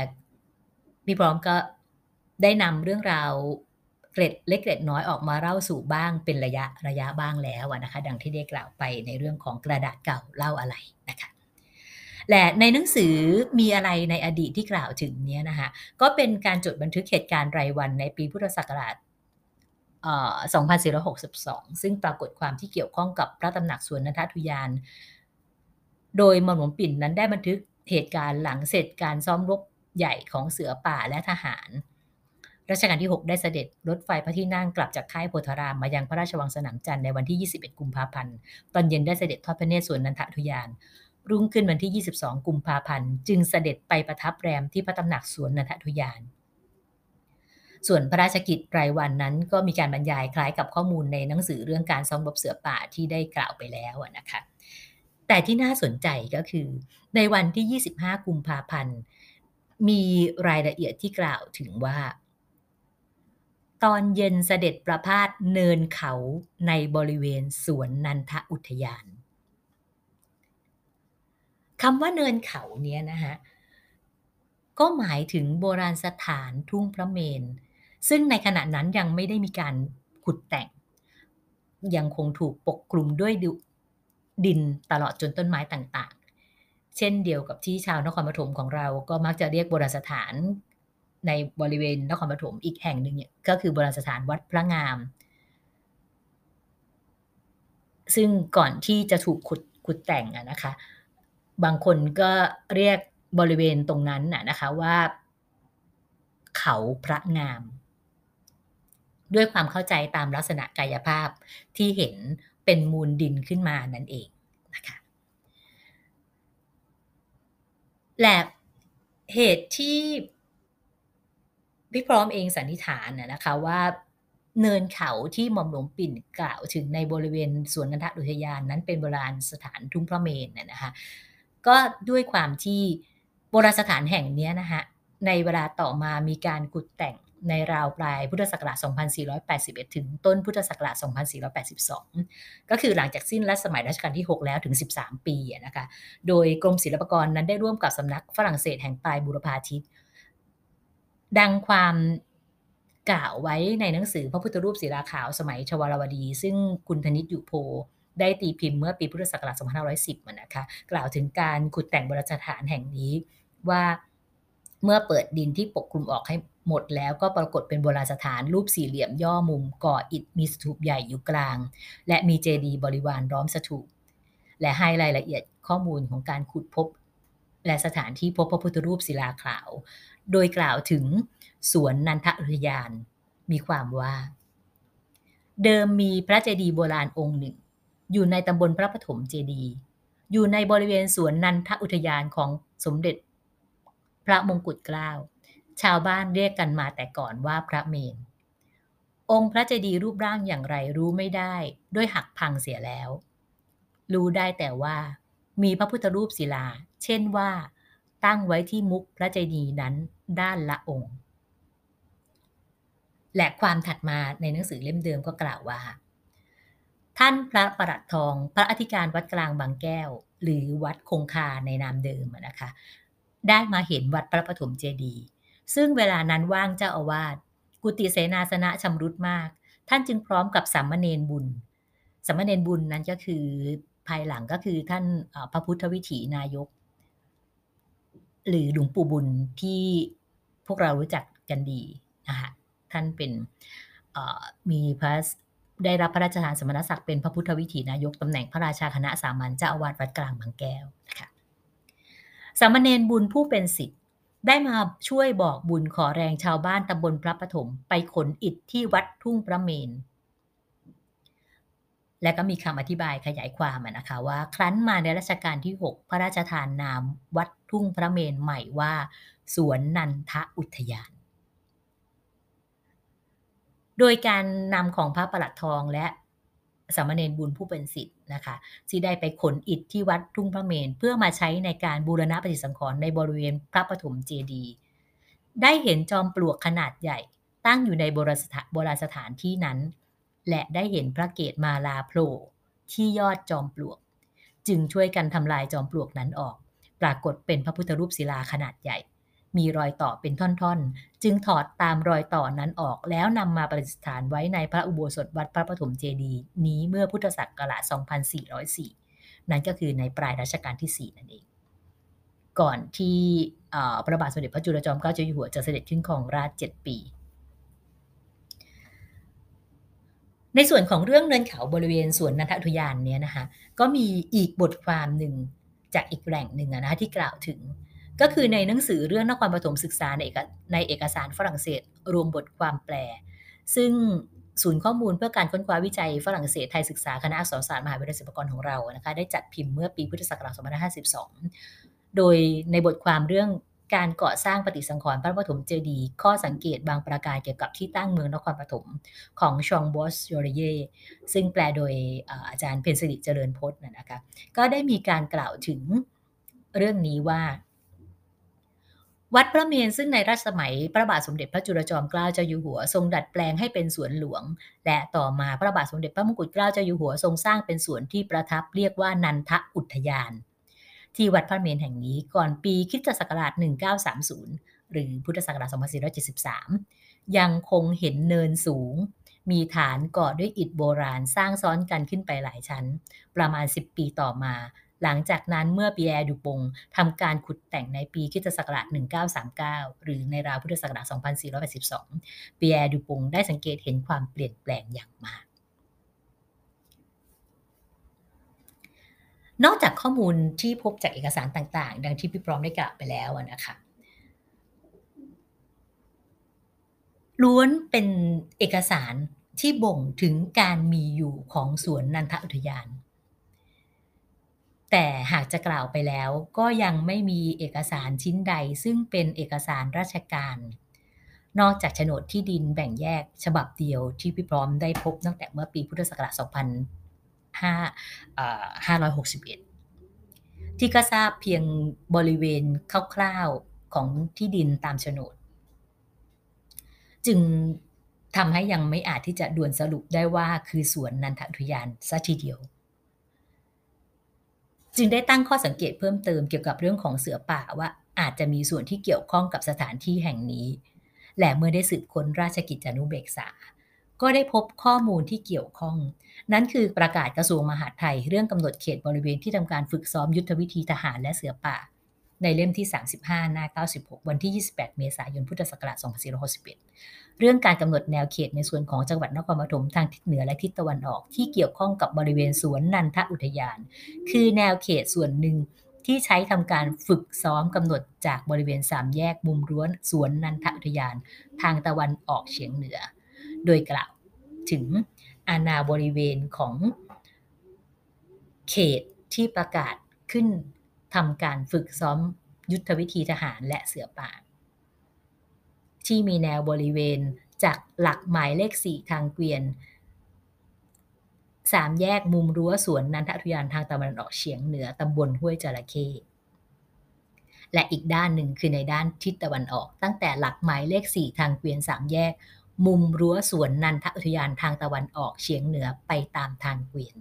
พี่พร้อมก็ ได้นำเรื่องราวเกร็ดเล็กเกร็ดน้อยออกมาเล่าสู่บ้างเป็นระยะระยะบ้างแล้วนะคะ ดังที่ได้กล่าวไปในเรื่องของกระดาษเก่าเล่าอะไรนะคะและในหนังสือมีอะไรในอดีตที่กล่าวถึงเนี้ยนะคะก็เป็นการจดบันทึกเหตุการณ์รายวันในปีพุทธศักราช2462 ซึ่งปรากฏความที่เกี่ยวข้องกับพระตำหนักสวนนันททุยาน โดยมหลวงปิ่นนั้นได้บันทึกเหตุการณ์หลังเสร็จการซ้อมรบใหญ่ของเสือป่าและทหาร รัชกาลที่ 6 ได้เสด็จรถไฟพระที่นั่งกลับจากค่ายโพธารามมายังพระราชวังสนามจันทร์ในวันที่ 21 กุมภาพันธ์ ตอนเย็นได้เสด็จทอดพระเนตรสวนนันททุยาน รุ่งขึ้นวันที่ 22 กุมภาพันธ์ จึงเสด็จไปประทับแรมที่พระตำหนักสวนนันททุยาน ส่วนพระราชกิจรายวันนั้นก็มีการบรรยายคล้ายกับข้อมูลในหนังสือเรื่องการซ้อมรบเสือป่าที่ได้กล่าวไปแล้วนะคะแต่ที่น่าสนใจก็คือ ในวันที่ 25 กุมภาพันธ์ มีรายละเอียดที่กล่าวถึงว่า ตอนเย็นเสด็จประพาสเนินเขาในบริเวณสวนนันทอุทยานคำว่าเนินเขาเนี้ยนะคะก็หมายถึงโบราณสถานทุ่งพระเมน ซึ่งในขณะนั้นยังไม่ได้มีการขุดแต่ง ยังคงถูกปกคลุมด้วยดินตลอดจนต้นไม้ต่างๆ เช่นเดียวกับที่ชาวนครปฐมของเราก็มักจะเรียกโบราณสถาน ในบริเวณนครปฐมอีกแห่งหนึ่งเนี่ยก็คือโบราณสถานวัดพระงาม ซึ่งก่อนที่จะถูกขุดขุดแต่งอะนะคะ บางคนก็เรียกบริเวณตรงนั้นน่ะนะคะว่า เขาพระงาม ด้วยความเข้าใจตามลักษณะกายภาพที่เห็นเป็นมูลดินขึ้นมานั่นเองนะคะและเหตุที่ พี่พร้อมเองสันนิษฐานนะคะว่าเนินเขาที่หม่อมหลวงปิ่นกล่าวถึงในบริเวณสวนนันทอุทยานนั้นเป็นโบราณสถานทุ่งพระเมนนะคะก็ด้วยความที่โบราณสถานแห่งนี้นะคะในเวลาต่อมามีการขุดแต่งในราวปลายพุทธศักราช 2481 ถึงต้นพุทธศักราช 2482 ก็คือหลังจากสิ้นรัชสมัยรัชกาลที่ 6 แล้วถึง 13 ปีนะคะ โดยกรมศิลปากรนั้นได้ร่วมกับสำนักฝรั่งเศสแห่งปลายบุรพาทิต ดังความกล่าวไว้ในหนังสือพระพุทธรูปศิลาขาวสมัยชวารวดี ซึ่งคุณธนิตอยู่โพได้ตีพิมพ์เมื่อปีพุทธศักราช2510นะคะ กล่าวถึงการขุดแต่งโบราณสถานแห่งนี้ว่าเมื่อเปิดดินที่ปกคลุมออกให้หมดแล้วก็ปรากฏเป็นโบราณสถานรูปสี่เหลี่ยมย่อมุมก่ออิฐมีสถูปใหญ่อยู่กลาง และมีเจดีย์บริวารล้อมสถูป และให้รายละเอียดข้อมูลของการขุดพบ และสถานที่พบพระพุทธรูปศิลาขาว โดยกล่าวถึงสวนนันทอุทยาน มีความว่า เดิมมีพระเจดีย์โบราณองค์หนึ่ง อยู่ในตำบลพระปฐมเจดีย์อยู่ในบริเวณสวนนันทอุทยานของสมเด็จ พระมงกุฎเกล้าชาวบ้านเรียกกันมาแต่ก่อนว่าพระเมน องค์พระเจดีย์รูปร่างอย่างไรรู้ไม่ได้ด้วยหักพังเสียแล้ว รู้ได้แต่ว่ามีพระพุทธรูปศิลา เช่นว่า ตั้งไว้ที่มุกพระเจดีย์นั้นด้านละองค์ และความถัดมาในหนังสือเล่มเดิมก็กล่าวว่า ท่านพระประหลัดทองพระอธิการวัดกลางบางแก้ว หรือวัดคงคาในนามเดิมนะคะ ได้มาเห็นวัดพระปฐมเจดีย์ซึ่งเวลานั้นว่างเจ้าอาวาสกุฏิเสนาสนะชำรุดมาก ท่านจึงพร้อมกับสามเณรบุญสามเณรบุญนั้นก็คือภายหลังก็คือท่านพระพุทธวิถีนายก หรือหลวงปู่บุญที่พวกเรารู้จักกันดีนะคะท่านเป็นมีพระได้รับพระราชทานสมณศักดิ์เป็นพระพุทธวิถีนายกตำแหน่งพระราชาคณะสามัญเจ้าอาวาสวัดกลางบางแก้วนะคะสามเณรบุญผู้เป็นสิทธิ์ได้มาช่วยบอกบุญขอแรงชาวบ้านตำบลพระปฐมไปขนอิฐที่วัดทุ่งพระเมน และก็มีคำอธิบายขยายความนะคะว่า ครั้นมาในรัชกาลที่ 6 พระราชทานนามวัด ทุ่งพระเมนใหม่ว่า สวนนันทอุทยาน โดยการนำของพระประหลัดทองและสามเณรบุญผู้เป็นสิทธิ์นะคะที่ได้ไปขนอิฐที่วัดทุ่งพระเมนเพื่อมาใช้ในการบูรณะปฏิสังขรณ์ในบริเวณพระปฐมเจดีย์ได้เห็นจอมปลวกขนาดใหญ่ ตั้งอยู่ในโบราณสถานโบราณสถานที่นั้น และได้เห็นพระเกศมาลาโผล่ที่ยอดจอมปลวก จึงช่วยกันทำลายจอมปลวกนั้นออก ปรากฏเป็นพระพุทธรูปศิลาขนาดใหญ่ มีรอยต่อเป็นท่อนๆ จึงถอดตามรอยต่อนั้นออกแล้วนำมาประดิษฐานไว้ในพระอุโบสถวัดพระปฐมเจดีย์นี้เมื่อพุทธศักราช 2404 นั่นก็คือในปลายรัชกาลที่ 4 นั่นเอง ก่อนที่พระบาทสมเด็จพระจุลจอมเกล้าเจ้าอยู่หัวจะเสด็จขึ้นของราช 7 ปีในส่วนของเรื่องเนินเขาบริเวณสวนนันทอุทยานเนี่ยนะคะก็มีอีกบทความหนึ่ง จากอีกแหล่งหนึ่งนะที่กล่าวถึง ก็คือในหนังสือเรื่องนครปฐมศึกษาในเอกในเอกสารฝรั่งเศส รวมบทความแปล ซึ่งศูนย์ข้อมูลเพื่อการค้นคว้าวิจัยฝรั่งเศสไทยศึกษาคณะอักษรศาสตร์มหาวิทยาลัยศิลปากรของเรานะคะได้จัดพิมพ์เมื่อปีพุทธศักราช2552 โดยในบทความเรื่อง การก่อสร้างปฏิสังขรณ์พระปฐมเจดีย์ข้อสังเกตบางประการเกี่ยวกับที่ตั้งเมืองนครปฐมของชองบอสโยเรเยซึ่งแปลโดยอาจารย์เพนสิริเจริญพจน์นะคะก็ได้มีการกล่าวถึงเรื่องนี้ว่า วัดพระเมรุซึ่งในรัชสมัยพระบาทสมเด็จพระจุลจอมเกล้าเจ้าอยู่หัว ทรงดัดแปลงให้เป็นสวนหลวง และต่อมาพระบาทสมเด็จพระมงกุฎเกล้าเจ้าอยู่หัวทรงสร้างเป็นสวนที่ประทับเรียกว่านันทอุทยาน ที่วัดพระเมรุแห่งนี้ก่อนปีคิตศักราช 1930 หรือพุทธศักราช 2473 ยังคงเห็นเนินสูง มีฐานก่อด้วยอิฐโบราณสร้างซ้อนกันขึ้นไปหลายชั้น ประมาณ 10 ปีต่อมา หลังจากนั้นเมื่อปีแอร์ดูปงทำการขุดแต่งในปีคิตศักราช 1939 หรือในราวพุทธศักราช 2482 ปีแอร์ดูปงได้สังเกตเห็นความเปลี่ยนแปลงอย่างมาก นอกจากข้อมูลที่พบจากเอกสารต่างๆ ดังที่พี่พร้อมได้กล่าวไปแล้วนะคะล้วนเป็นเอกสารที่บ่งถึงการมีอยู่ของสวนนันทอุทยาน แต่หากจะกล่าวไปแล้วก็ยังไม่มีเอกสารชิ้นใดซึ่งเป็นเอกสารราชการ นอกจากโฉนดที่ดินแบ่งแยกฉบับเดียวที่พี่พร้อมได้พบตั้งแต่เมื่อปีพุทธศักราช 2561 ที่ก็ทราบเพียงบริเวณคร่าวๆของที่ดินตามโฉนด จึงทำให้ยังไม่อาจที่จะด่วนสรุปได้ว่าคือสวนนันทอุทยานซะทีเดียว จึงได้ตั้งข้อสังเกตเพิ่มเติมเกี่ยวกับเรื่องของเสือป่าว่าอาจจะมีส่วนที่เกี่ยวข้องกับสถานที่แห่งนี้ และเมื่อได้สืบค้นราชกิจจานุเบกษา ก็ได้พบข้อมูลที่เกี่ยวข้อง นั่นคือประกาศกระทรวงมหาดไทย เรื่องกำหนดเขตบริเวณที่ทำการฝึกซ้อมยุทธวิธีทหารและเสือป่า ในเล่มที่ 35 หน้า 96 วันที่ 28 เมษายน พุทธศักราช 2461 เรื่องการกำหนดแนวเขตในส่วนของจังหวัดนครปฐมทางทิศเหนือและทิศตะวันออกที่เกี่ยวข้องกับบริเวณสวนนันทอุทยาน คือแนวเขตส่วนหนึ่งที่ใช้ทำการฝึกซ้อมกำหนดจากบริเวณสามแยกมุมรั้วสวนนันทอุทยาน ทางตะวันออกเฉียงเหนือ โดยกล่าวถึง อาณาบริเวณของเขตที่ประกาศขึ้นทำการฝึกซ้อมยุทธวิธีทหารและเสือป่า ที่มีแนวบริเวณจากหลักหมายเลขสี่ทางเกวียนสามแยกมุมรั้วสวนนันทอุทยานทางตะวันออกเฉียงเหนือตำบลห้วยจระเข้และอีกด้านหนึ่งคือในด้านทิศตะวันออก ตั้งแต่หลักหมายเลขสี่ทางเกวียนสามแยก มุมรั้วสวนนันทอุทยานทางตะวันออกเฉียงเหนือไปตามทางเกวียน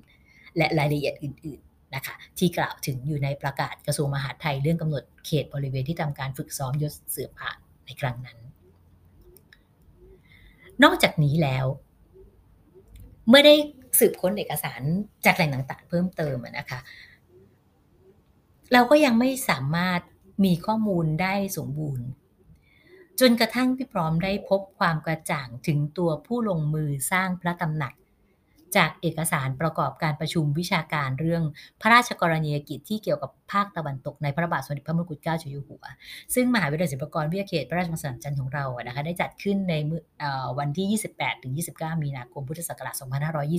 และรายละเอียดอื่นๆนะคะที่กล่าวถึงอยู่ในประกาศกระทรวงมหาดไทยเรื่องกำหนดเขตบริเวณที่ทำการฝึกซ้อมยศเสือผ่านในครั้งนั้น นอกจากนี้แล้ว เมื่อได้สืบค้นเอกสารจากแหล่งต่างๆ เพิ่มเติมนะคะ เราก็ยังไม่สามารถมีข้อมูลได้สมบูรณ์ จนกระทั่งพี่พร้อมได้พบความกระจ่างถึงตัวผู้ลงมือสร้างพระตำหนัก จากเอกสารประกอบการประชุมวิชาการเรื่องพระราชกรณียกิจที่เกี่ยวกับภาคตะวันตกในพระบาทสมเด็จพระมงกุฎเกล้าเจ้าอยู่หัว ซึ่งมหาวิทยาลัยศิลปากรวิทยาเขตพระราชวังสนามจันทร์ของเรานะคะได้จัดขึ้นในวันที่ 28-29 มีนาคมพุทธศักราช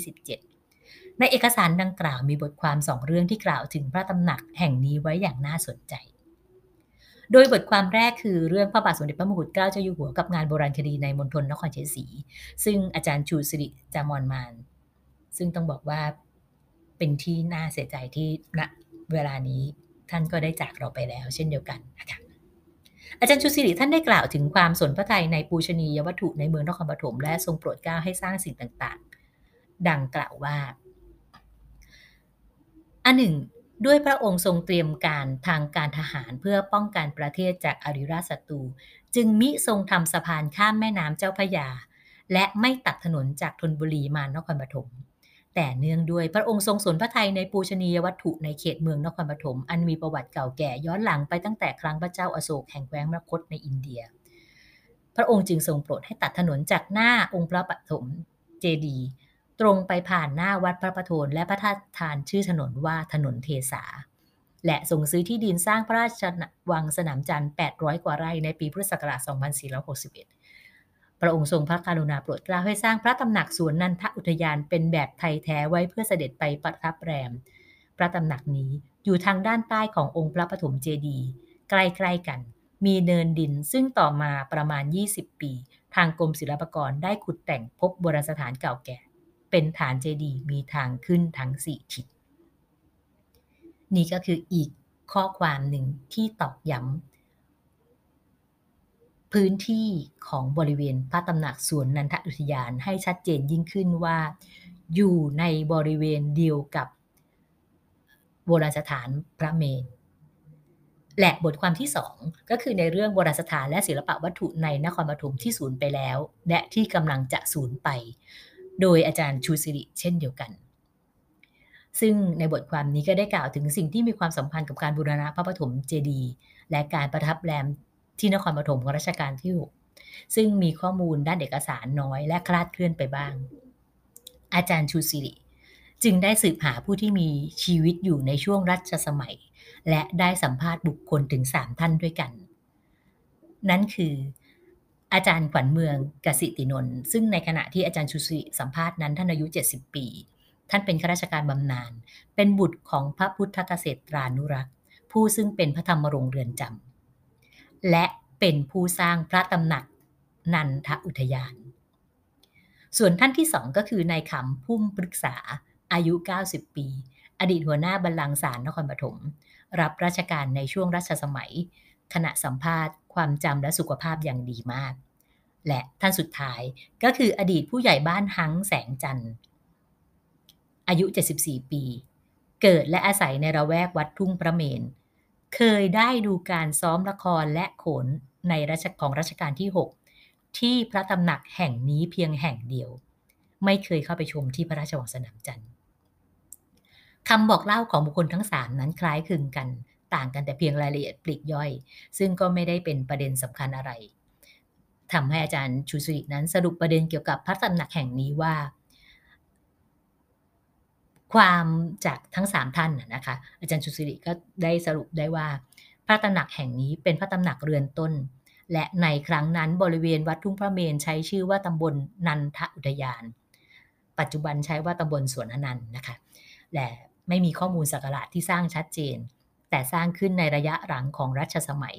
2527ในเอกสารดังกล่าวมีบทความสองเรื่องที่กล่าวถึงพระตำหนักแห่งนี้ไว้อย่างน่าสนใจ โดยบทความแรกคือเรื่องพระบาทสมเด็จพระมงกุฎเกล้าเจ้าอยู่หัวกับงานโบราณคดีในมณฑลนครเชัยงศรีซึ่งอาจารย์ชูสิริจามอนมาน ซึ่งต้องบอกว่าเป็นที่น่าเสียใจที่ณเวลานี้ท่านก็ได้จากเราไปแล้วเช่นเดียวกันนะคะอาจารย์ชูสิริท่านได้กล่าวถึงความสนพระทัยในปูชนียวัตถุในเมืองนครปฐมและทรงโปรดเกล้าให้สร้างสิ่งต่าง ๆ ดังกล่าวว่า อันหนึ่ง ด้วยพระองค์ทรงเตรียมการทางการทหารเพื่อป้องกันประเทศจากอริราชศัตรูจึงมิทรงทำสะพานข้ามแม่น้ำเจ้าพระยา และไม่ตัดถนนจากธนบุรีมานครปฐมแต่เนื่องด้วยพระองค์ทรงสนพระทัยในปูชนียวัตถุในเขตเมืองนครปฐมอันมีประวัติเก่าแก่ย้อนหลังไปตั้งแต่ครั้งพระเจ้าอาโศกแห่งแคว้นมรคตในอินเดีย พระองค์จึงทรงโปรดให้ตัดถนนจากหน้าองค์พระปฐมเจดีย์ ตรงไปผ่านหน้าวัดพระประโทนและพระธาตุทานชื่อถนนว่าถนนเทสา และส่งซื้อที่ดินสร้างพระราชวังสนามจันทร์ 800 กว่าไร่ในปีพุทธศักราช 2461 พระองค์ทรงพระกรุณาโปรดเกล้าให้สร้างพระตำหนักสวนนันทอุทยานเป็นแบบไทยแท้ไว้เพื่อเสด็จไปประทับแรม พระตำหนักนี้อยู่ทางด้านใต้ขององค์พระปฐมเจดีย์ใกล้ๆกัน มีเนินดินซึ่งต่อมาประมาณ 20 ปี ทางกรมศิลปากรได้ขุดแต่งพบโบราณสถานเก่าแก่ เป็นฐานเจดีย์มีทางขึ้นทั้งสี่ทิศนี่ก็คืออีกข้อความหนึ่งที่ตอกย้ำพื้นที่ของบริเวณพระตำหนักสวนนันทอุทยานให้ชัดเจนยิ่งขึ้นว่า อยู่ในบริเวณเดียวกับโบราณสถานพระเมรุและบทความที่ 2 ก็คือในเรื่องโบราณสถานและศิลปะวัตถุในนครปฐมที่สูญไปแล้ว และที่กำลังจะสูญไป โดยอาจารย์ชูสิริเช่นเดียวกัน ซึ่งในบทความนี้ก็ได้กล่าวถึงสิ่งที่มีความสัมพันธ์กับการบูรณะพระปฐมเจดีย์และการประทับแรมที่นครปฐมของรัชกาลที่6ซึ่งมีข้อมูลด้านเอกสารน้อยและคลาดเคลื่อนไปบ้าง อาจารย์ชูสิริจึงได้สืบหาผู้ที่มีชีวิตอยู่ในช่วงรัชสมัย และได้สัมภาษณ์บุคคลถึง 3 ท่านด้วยกัน นั่นคือ อาจารย์ขวัญเมืองกสิตินนท์ซึ่งในขณะที่อาจารย์ชูสิสัมภาษณ์นั้นท่านอายุ 70 ปี ท่านเป็นข้าราชการบำนาญเป็นบุตรของพระพุทธเกษตรานุรักษ์ ผู้ซึ่งเป็นพระธรรมรงเรือนจำและเป็นผู้สร้างพระตำหนักนันทอุทยาน ส่วนท่านที่สองก็คือนายขำพุ่มปรึกษาอายุ 90 ปี อดีตหัวหน้าบัลลังก์ศาลนครปฐมรับราชการในช่วงรัชสมัย ขณะสัมภาษณ์ ความจำและสุขภาพอย่างดีมาก และท่านสุดท้ายก็คืออดีตผู้ใหญ่บ้านหังแสงจันทร์อายุ 74 ปี เกิดและอาศัยในระแวกวัดทุ่งประเมน เคยได้ดูการซ้อมละครและโขนในรัชของรัชกาลที่ 6 ที่พระตำหนักแห่งนี้เพียงแห่งเดียว ไม่เคยเข้าไปชมที่พระราชวังสนามจันทร์คำบอกเล่าของบุคคลทั้งสามนั้นคล้ายคลึงกัน ต่างกันแต่เพียงรายละเอียดปลีกย่อย ซึ่งก็ไม่ได้เป็นประเด็นสำคัญอะไรทำให้อาจารย์ชูสิรินั้นสรุปประเด็นเกี่ยวกับพระตำหนักแห่งนี้ว่า ความจากทั้งสามท่านนะคะ อาจารย์ชูสิริก็ได้สรุปได้ว่า พระตำหนักแห่งนี้เป็นพระตำหนักเรือนต้น และในครั้งนั้นบริเวณวัดทุ่งพระเมนใช้ชื่อว่าตำบลนันทอุทยาน ปัจจุบันใช้ว่าตำบลสวนอนันต์นะคะและไม่มีข้อมูลสักการะที่สร้างชัดเจน แต่สร้างขึ้นในระยะหลังของรัชสมัย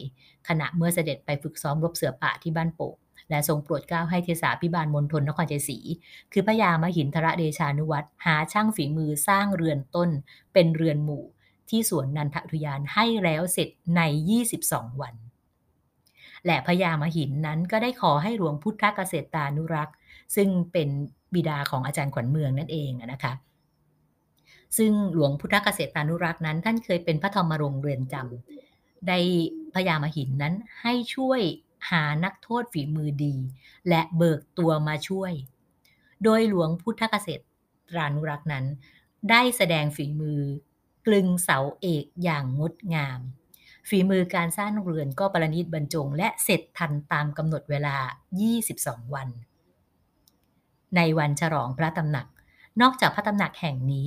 ขณะเมื่อเสด็จไปฝึกซ้อมรบเสือป่าที่บ้านโป่งและทรงโปรดเกล้าให้เทสาพิบาลมณฑลนครชัยศรีคือพระยามหินทระเดชานุวัตรหาช่างฝีมือสร้างเรือนต้น เป็นเรือนหมู่ที่สวนนันทอุทยานให้แล้วเสร็จใน 22 วัน และพญามหินนั้นก็ได้ขอให้หลวงพุทธเกษตรานุรักษ์ ซึ่งเป็นบิดาของอาจารย์ขวัญเมืองนั่นเองนะคะ ซึ่งหลวงพุทธเกษตรานุรักษ์นั้น ท่านเคยเป็นพระธรรมรงเรือนจำได้พญามหินนั้นให้ช่วยหานักโทษฝีมือดี และเบิกตัวมาช่วย โดยหลวงพุทธเกษตรานุรักษ์นั้น ได้แสดงฝีมือกลึงเสาเอกอย่างงดงาม ฝีมือการสร้างเรือนก็ประณีตบรรจง และเสร็จทันตามกำหนดเวลา 22 วัน ในวันฉลองพระตำหนัก นอกจากพระตำหนักแห่งนี้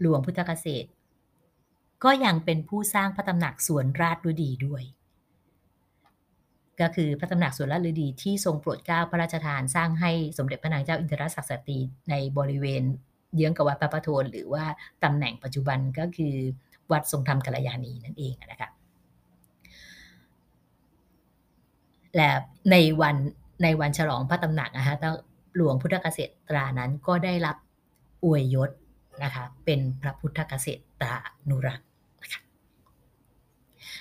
หลวงพุทธเกษตร ก็ยังเป็นผู้สร้างพระตำหนักสวนราชดุดีด้วย ก็คือพระตำหนักสวนราชฤดีที่ทรงโปรดเกล้าพระราชทานสร้างให้สมเด็จพระนางเจ้าอินทรศักดิ์สตรีในบริเวณเยื้องกับวัดพระประโทนหรือว่าตำแหน่งปัจจุบันก็คือวัดทรงธรรมกัลยาณีนั่นเองนะคะและในวันในวันฉลองพระตำหนักนะคะหลวงพุทธเกษตรานั้นก็ได้รับอวยยศ นะคะเป็นพระพุทธเกษตรานุรักษ์นะคะ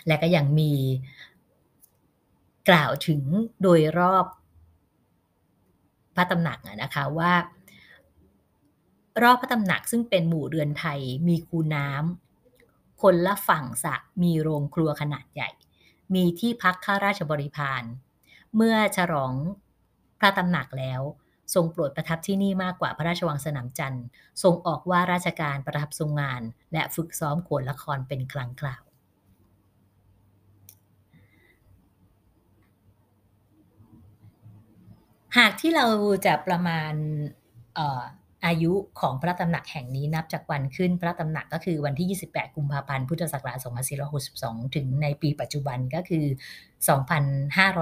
และก็ยังมีกล่าวถึงโดยรอบพระตำหนักนะคะว่ารอบพระตำหนักซึ่งเป็นหมู่เรือนไทยมีคูน้ำคนละฝั่งสระมีโรงครัวขนาดใหญ่ มีที่พักข้าราชบริพารเมื่อฉลองพระตำหนักแล้ว ทรงโปรดประทับที่นี่มากกว่าพระราชวังสนามจันทร์ ทรงออกว่าราชการประทับทรงงาน และฝึกซ้อมโขนละครเป็นครั้งคราว หากที่เราจะประมาณอายุของพระตำหนักแห่งนี้นับจากวันขึ้นพระตำหนักก็คือวันที่ 28 กุมภาพันธ์ พุทธศักราช 2462 ถึงในปีปัจจุบันก็คือ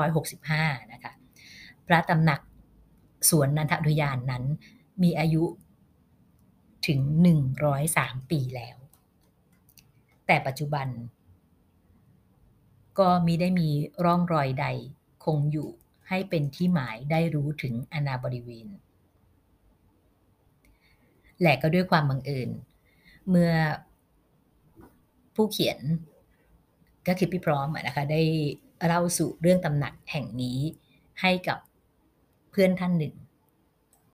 2565 นะคะ พระตำหนัก สวนนันทอุทยานนั้น มีอายุถึง 103 ปีแล้ว แต่ปัจจุบัน ก็มีได้มีร่องรอยใดคงอยู่ให้เป็นที่หมายได้รู้ถึงอนาบริเวณ และก็ด้วยความบังเอิญเมื่อผู้เขียนก็คือพี่พร้อมนะคะได้เล่าสู่เรื่องตำหนักแห่งนี้ให้กับ เพื่อนท่านหนึ่ง